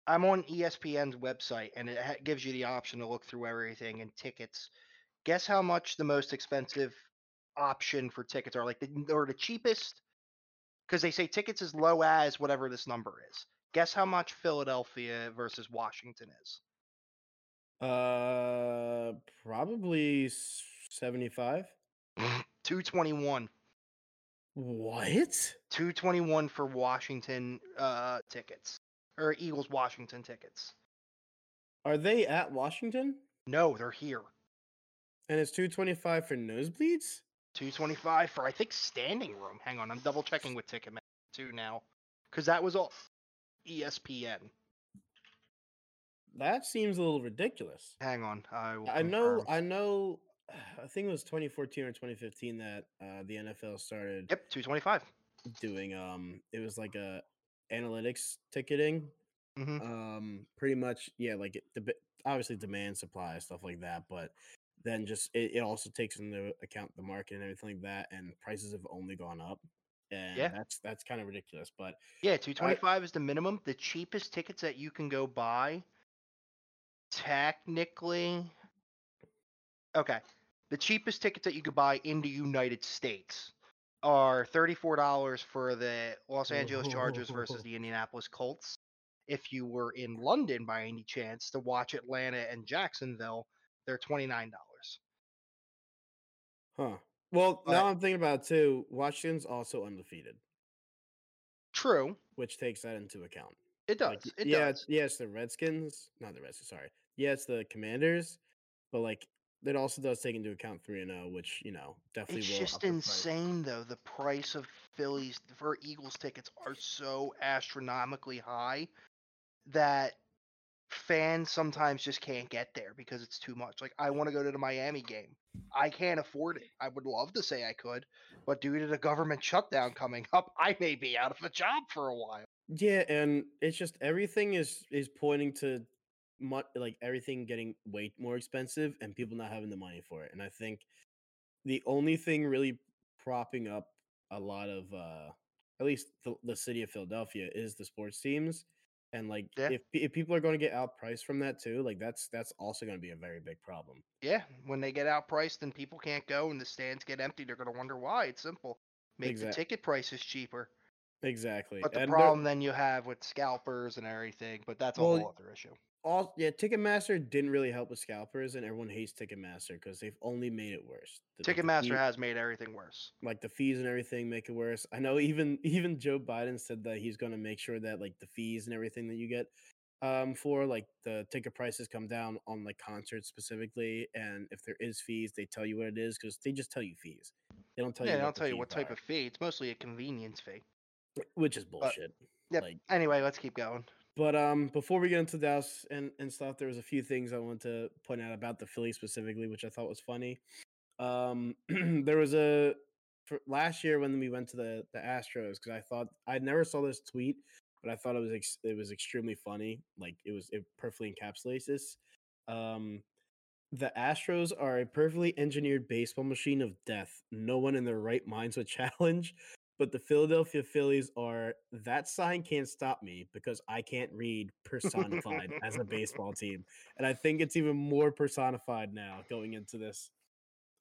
I'm on ESPN's website and it ha- gives you the option to look through everything and tickets. Guess how much the most expensive option for tickets are? Like the or the cheapest because they say tickets as low as whatever this number is. Guess how much Philadelphia versus Washington is? uh, probably seventy-five. 221. What? 221 for Washington uh tickets or Eagles Washington tickets. Are they at Washington? No, they're here. And it's two twenty-five for nosebleeds. 225 for I think standing room. Hang on, I'm double checking with Ticketmaster too now cuz that was all E ESPN. That seems a little ridiculous. Hang on, I I know. I know. I think it was 2014 or 2015 that uh, the NFL started Yep, 225. doing. Um, it was like a analytics ticketing. Mhm. Um, pretty much, yeah. Like it, the obviously demand, supply, stuff like that. But then just it, it also takes into account the market and everything like that. And prices have only gone up, and Yeah. that's that's kind of ridiculous. But Yeah, 225 is the minimum. The cheapest tickets that you can go buy technically Okay. The cheapest tickets that you could buy in the United States are $34 for the Los Angeles Chargers versus the Indianapolis Colts. If you were in London by any chance to watch Atlanta and Jacksonville, they're $29. Huh. Well, But- now I'm thinking about it too. Washington's also undefeated, True, which takes that into account. it does. Like, it yeah, does. yeah, yes, the Redskins, not the Redskins. Sorry, yeah, the Commanders, but like it also does take into account three and zero, which you know definitely It's will just insane though. The price of Phillies for Eagles tickets are so astronomically high that fans sometimes just can't get there because it's too much. Like I want to go to the Miami game. I can't afford it. I would love to say I could, but due to the government shutdown coming up, I may be out of a job for a while. Yeah, and it's just everything is is pointing to mu- like everything getting way more expensive and people not having the money for it. And I think the only thing really propping up a lot of uh at least the, the city of Philadelphia is the sports teams. And like Yeah. if if people are going to get outpriced from that too, like that's that's also going to be a very big problem. Yeah, when they get outpriced and people can't go and the stands get empty, they're gonna wonder why. It's simple. Make Exact- the ticket prices cheaper. Exactly. But the And problem then you have with scalpers and everything, but that's a Well, whole other issue. all yeah, Ticketmaster didn't really help with scalpers, and everyone hates Ticketmaster because they've only made it worse. The- Ticketmaster has made everything worse. like the fees and everything make it worse. I know even even Joe Biden said that he's going to make sure that like the fees and everything that you get um for like the ticket prices come down on like concerts specifically and if there is fees they tell you what it is cuz they just tell you fees. They don't tell yeah, you they what don't tell you what type are, of fee. It's mostly a convenience fee. Which is bullshit. Yep. Like Anyway, let's keep going. But um, before we get into Dallas and, and stuff, there was a few things I wanted to point out about the Phillies specifically, which I thought was funny. Um, there was a for last year when we went to the the Astros because I thought I never saw this tweet, but I thought it was ex- it was extremely funny. Like it was it perfectly encapsulates this. Um, the Astros are a perfectly engineered baseball machine of death. No one in their right minds would challenge. But the Philadelphia Phillies are that sign can't stop me because I can't read personified as a baseball team. And I think it's even more personified now going into this.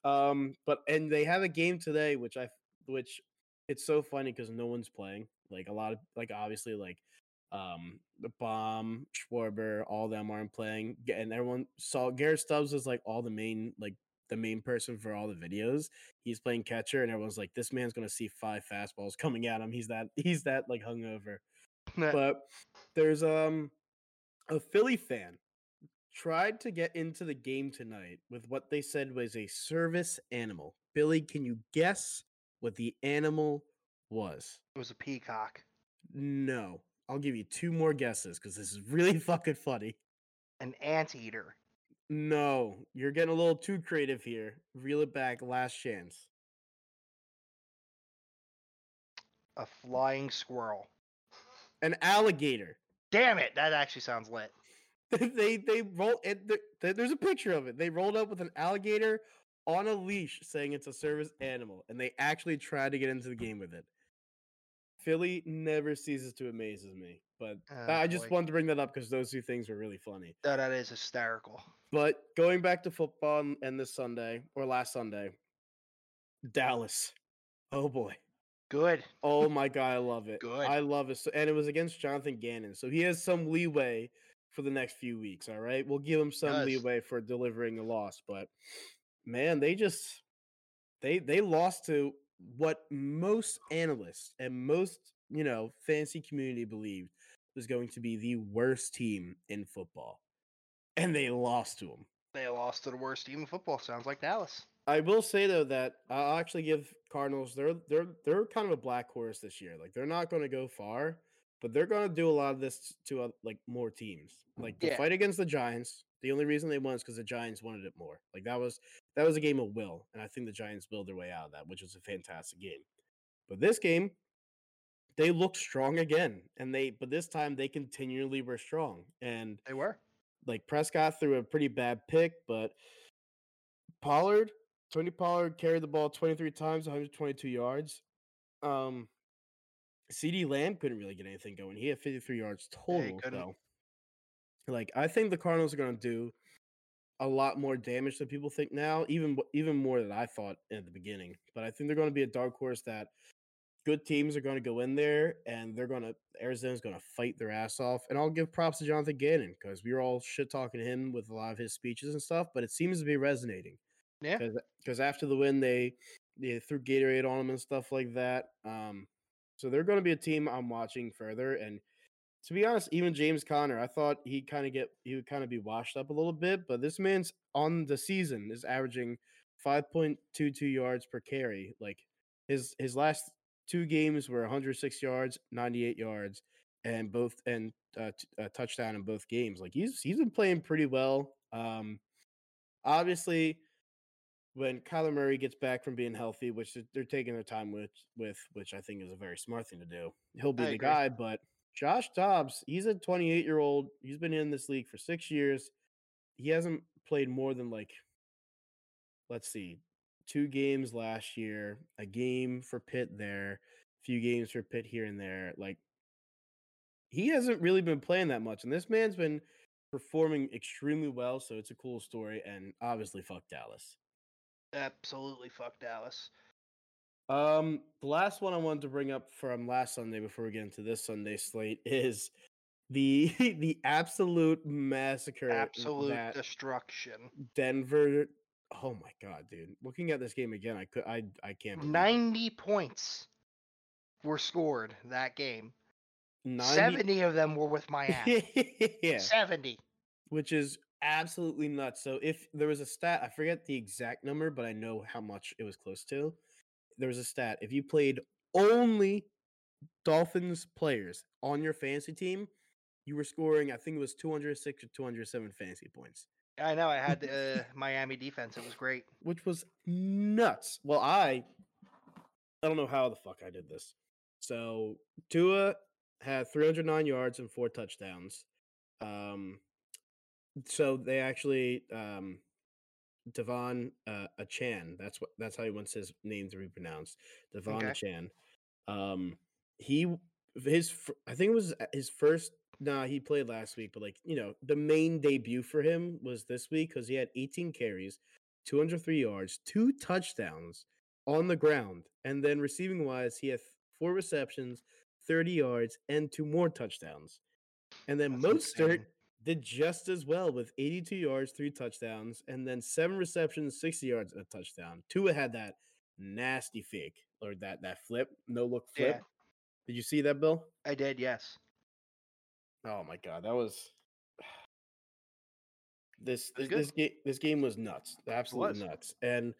Um, but and they have a game today, which I which it's so funny because no one's playing. Like a lot of like obviously like um the bomb, Schwarber, all them aren't playing. And everyone saw Garrett Stubbs was like all the main like the main person for all the videos. He's playing catcher, and everyone's like, "This man's gonna see five fastballs coming at him. He's that he's that like hungover." but there's um a Philly fan tried to get into the game tonight with what they said was a service animal. Billy, can you guess what the animal was? it was a peacock. No. I'll give you two more guesses because this is really fucking funny. An anteater. No, you're getting a little too creative here. Reel it back. Last chance. A flying squirrel. An alligator. Damn it, that actually sounds lit. they they roll it. th- th- There's a picture of it. They rolled up with an alligator on a leash, saying it's a service animal, and they actually tried to get into the game with it. Philly never ceases to amazes me, but Oh, I just boy. wanted to bring that up because those two things were really funny. That, that is hysterical. But going back to football and- and this Sunday or last Sunday, Dallas. Oh boy. Good. Oh my god, I love it. Good. I love it. So, and it was against Jonathan Gannon, so he has some leeway for the next few weeks. All right, we'll give him some leeway for delivering a loss. But man, they just they they lost to what most analysts and most you know fantasy community believed was going to be the worst team in football, and they lost to them. They lost to the worst team in football. Sounds like Dallas. I will say though that I'll actually give Cardinals they're they're they're kind of a black horse this year. Like they're not going to go far, but they're going to do a lot of this to uh, like more teams. Like the Yeah. fight against the Giants, the only reason they won is because the Giants wanted it more. Like that was that was a game of will, and I think the Giants willed their way out of that, which was a fantastic game. But this game, they looked strong again, and they but this time they continually were strong and They were. like Prescott threw a pretty bad pick, but Pollard, Tony Pollard carried the ball 23 times, 122 yards. Um, CeeDee Lamb couldn't really get anything going. He had 53 yards total. couldn't. like, I think the Cardinals are going to do a lot more damage than people think now, even even more than I thought at the beginning. But I think they're going to be a dark horse that good teams are going to go in there and they're going to Arizona's going to fight their ass off. And I'll give props to Jonathan Gannon because we were all shit talking to him with a lot of his speeches and stuff, but it seems to be resonating. Yeah. Because after the win, they they threw Gatorade on them and stuff like that. Um, so they're going to be a team I'm watching further. And to be honest, even James Conner, I thought he'd kind of get he would kind of be washed up a little bit, but this man's on the season is averaging 5.22 yards per carry. Like his his last two games were 106 yards, 98 yards, and both and uh, t- a touchdown in both games. Like he's he's been playing pretty well. Um, obviously, when Kyler Murray gets back from being healthy, which they're taking their time with, with which I think is a very smart thing to do, he'll be I the agree. guy. But Josh Dobbs, he's a 28 year old. He's been in this league for six years. He hasn't played more than like, let's see, two games last year, a game for Pitt there, a few games for Pitt here and there. Like, he hasn't really been playing that much. And this man's been performing extremely well. So it's a cool story. And obviously, fuck Dallas. Absolutely fuck Dallas. Um, the last one I wanted to bring up from last Sunday before we get into this Sunday slate is the the absolute massacre Absolute destruction. Denver. Oh my god, dude! Looking at this game again, I could I I can't. it. 90 points were scored that game. 90 70 of them were with Miami. yeah, 70. which is absolutely nuts. So if there was a stat, I forget the exact number, but I know how much it was close to. There was a stat. If you played only Dolphins players on your fantasy team, you were scoring, I think it was 206 or 207 fantasy points, I know. I had the uh, Miami defense. It was great. which was nuts. Well, I I don't know how the fuck I did this. So Tua had 309 yards and four touchdowns. Um, so they actually um, De'Von uh, Achane. That's what that's how he wants his name to be pronounced. De'Von Okay. Achane. Um, he his I think it was uh, his first. Nah, he played last week, but like you know, the main debut for him was this week because he had 18 carries, 203 yards, two touchdowns on the ground, and then receiving wise, he had four receptions, 30 yards, and two more touchdowns. And then That's Mostert insane. Did just as well with 82 yards, three touchdowns, and then seven receptions, 60 yards, and a touchdown. Tua had that nasty fake or that that flip, no look flip. Yeah. Did you see that, Bill? I did, yes. Oh my god, that was this this this game this game was nuts, absolutely was. nuts. And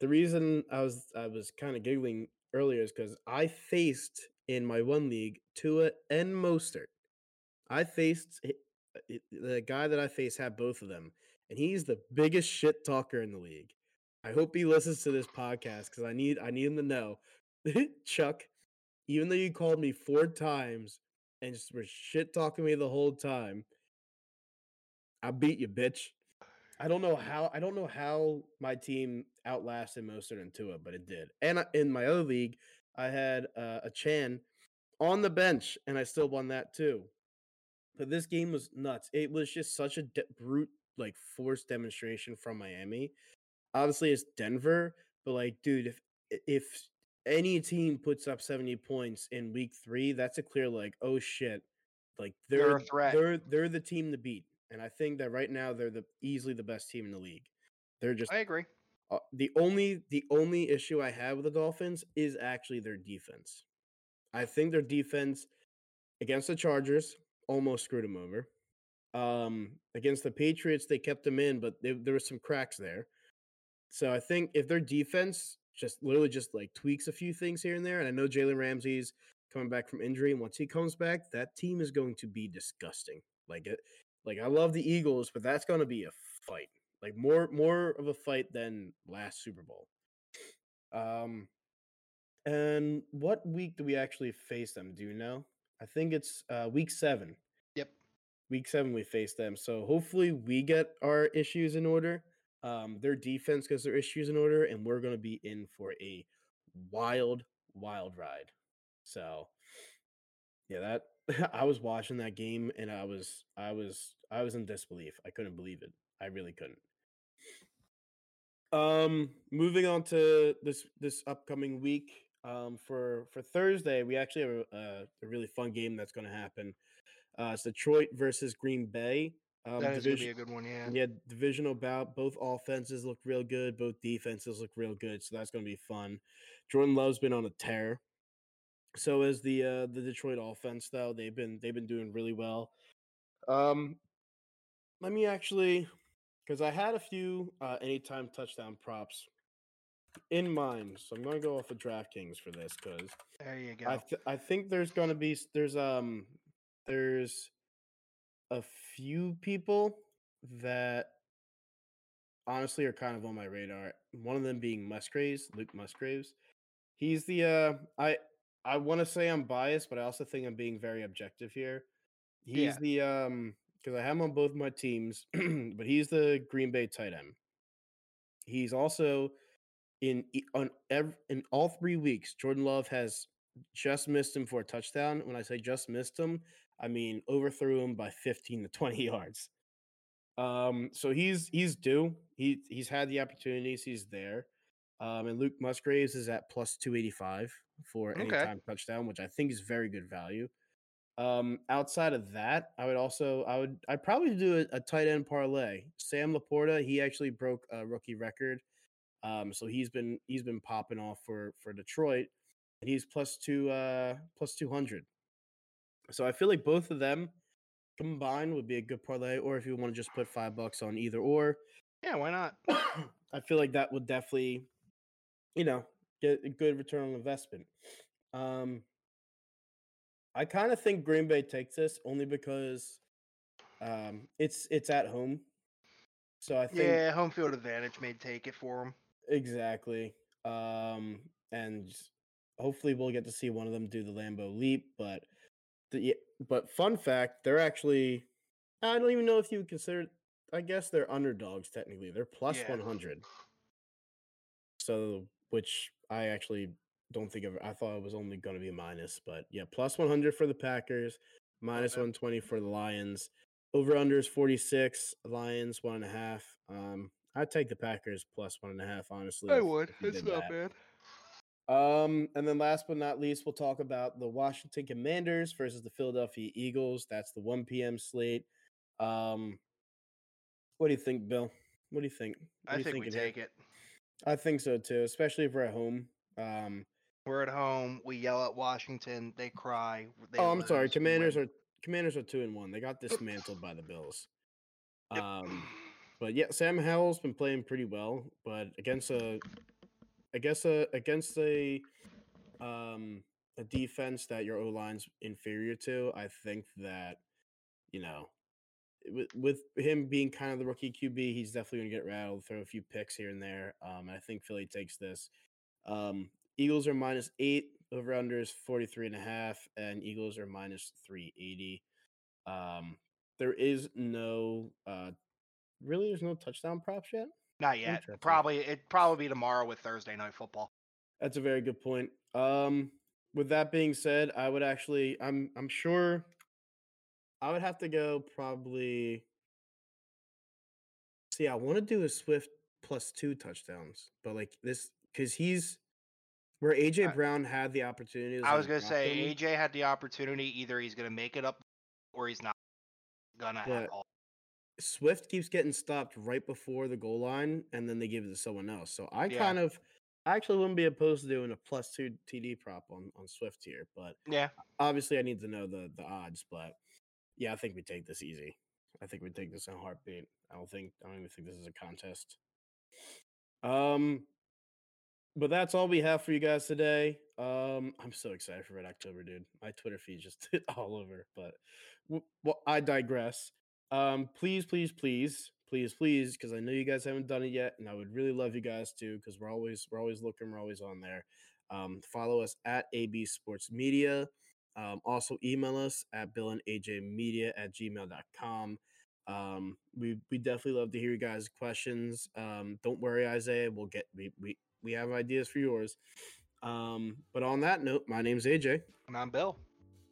the reason I was I was kind of giggling earlier is because I faced in my one league Tua and Mostert. I faced the guy that I face had both of them, and he's the biggest shit talker in the league. I hope he listens to this podcast because I need I need him to know, Chuck. Even though you called me four times and just were shit talking me the whole time, I beat you, bitch. I don't know how I don't know how my team outlasted Mostert and Tua, but it did. And I- in my other league, I had uh, Achane on the bench, and I still won that too. But this game was nuts. It was just such a de- brute, like force demonstration from Miami. Obviously, it's Denver, but like, dude, if if any team puts up seventy points in week three, that's a clear like, oh shit, like They're they're a threat. they're they're the team to beat. And I think that right now they're the easily the best team in the league. They're just I agree. uh, the only the only issue I have with the Dolphins is actually their defense. I think their defense against the Chargers almost screwed them over. Um, against the Patriots, they kept them in, but they, there were some cracks there. So I think if their defense just literally just like tweaks a few things here and there, and I know Jalen Ramsey's coming back from injury, and once he comes back, that team is going to be disgusting. Like it, like I love the Eagles, but that's going to be a fight. Like more more of a fight than last Super Bowl. Um, and what week do we actually face them? Do you know? I think it's uh, week seven. Yep. Week seven we face them. So hopefully we get our issues in order. Um, their defense gets their issues in order, and we're gonna be in for a wild, wild ride. So yeah, that I was watching that game and I was I was I was in disbelief. I couldn't believe it. I really couldn't. Um, moving on to this this upcoming week. Um, for for Thursday, we actually have a, a, a really fun game that's going to happen. Uh, it's Detroit versus Green Bay. Um, that is gonna be division- a good one. Yeah. yeah, divisional bout. Both offenses look real good. Both defenses look real good. So that's going to be fun. Jordan Love's been on a tear. So is the uh, the Detroit offense though. They've been they've been doing really well. Um, let me actually, because I had a few uh, anytime touchdown props in mind. So I'm going to go off of DraftKings for this because There you go. I th- I think there's gonna be there's um there's a few people that honestly are kind of on my radar. One of them being Musgraves, Luke Musgraves. He's the uh I I want to say I'm biased, but I also think I'm being very objective here. He's Yeah. the um because I have him on both my teams, but he's the Green Bay tight end. He's also in on ev- in all three weeks. Jordan Love has just missed him for a touchdown. When I say just missed him, I mean overthrew him by 15 to 20 yards. Um, so he's he's due. He he's had the opportunities. He's there. Um, and Luke Musgraves is at plus 285 for Okay. anytime touchdown, which I think is very good value. Um, outside of that, I would also I would I'd probably do a, a tight end parlay. Sam Laporta, he actually broke a rookie record. Um, so he's been he's been popping off for for Detroit, and he's plus two uh plus two hundred. So I feel like both of them combined would be a good parlay, or if you want to just put five bucks on either or, yeah. Why not? I feel like that would definitely, you know, get a good return on investment. Um, I kind of think Green Bay takes this only because um, it's it's at home. So I think Yeah. Home field advantage may take it for him. Exactly, um, and hopefully we'll get to see one of them do the Lambeau leap. But the but fun fact, they're actually I don't even know if you would consider. I guess they're underdogs technically. They're plus Yeah. one hundred. So, which I actually don't think of. I thought it was only going to be a minus, but yeah, plus 100 for the Packers, minus Okay. 120 for the Lions. Over under is 46, Lions one and a half. Um, I'd take the Packers plus one and a half, honestly. I would. It's not bad. Um, and then last but not least, we'll talk about the Washington Commanders versus the Philadelphia Eagles. That's the 1 p.m. slate. Um, what do you think, Bill? What do you think? What I you think we take it. I think so too, especially if we're at home. Um, We're at home. We yell at Washington. They cry. They oh, I'm sorry. lose, we Commanders are Commanders are two and one. They got dismantled by the Bills. Yep. Um, but yeah, Sam Howell's been playing pretty well, but against a, I guess a against a, um, a defense that your O line's inferior to, I think that, you know, with with him being kind of the rookie QB, he's definitely gonna get rattled, throw a few picks here and there. Um, I think Philly takes this. Um, Eagles are minus eight, over under is 43 and a half, and Eagles are minus 380. Um, there is no uh really there's no touchdown props yet. Not yet. Probably it probably be tomorrow with Thursday night football. That's a very good point. Um, with that being said, I would actually, I'm, I'm sure, I would have to go probably. See, I want to do a Swift plus two touchdowns, but like this, because he's where AJ Brown had the opportunity. I was gonna say him, AJ had the opportunity. Either he's gonna make it up, or he's not gonna But- at all. Swift keeps getting stopped right before the goal line, and then they give it to someone else. So I Yeah. kind of, I actually wouldn't be opposed to doing a plus two TD prop on on Swift here, but Yeah. obviously I need to know the the odds, but yeah, I think we take this easy. I think we take this in a heartbeat. I don't think I don't even think this is a contest. Um but that's all we have for you guys today. Um I'm so excited for Red October, dude. My Twitter feed just all over, but well, I digress. Um please please please please please because I know you guys haven't done it yet and I would really love you guys to because we're always we're always looking, we're always on there. Um, follow us at AB Sports Media. Um, also email us at Bill and AJ Media at gmail.com. Um, we we definitely love to hear you guys' questions. Um, don't worry, Isaiah. We'll get we we, we have ideas for yours. Um, but on that note, my name's AJ, And I'm Bill.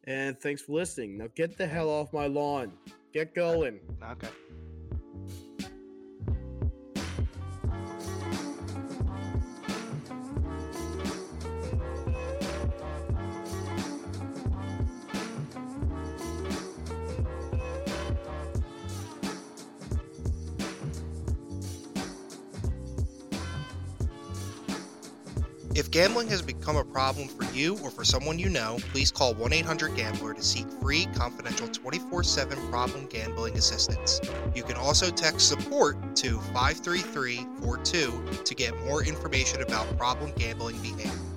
and thanks for listening. Now get the hell off my lawn. Get going. Okay. If gambling has become a problem for you or for someone you know, please call 1 800 Gambler to seek free, confidential 24 7 problem gambling assistance. You can also text support to 53342 to get more information about problem gambling behavior.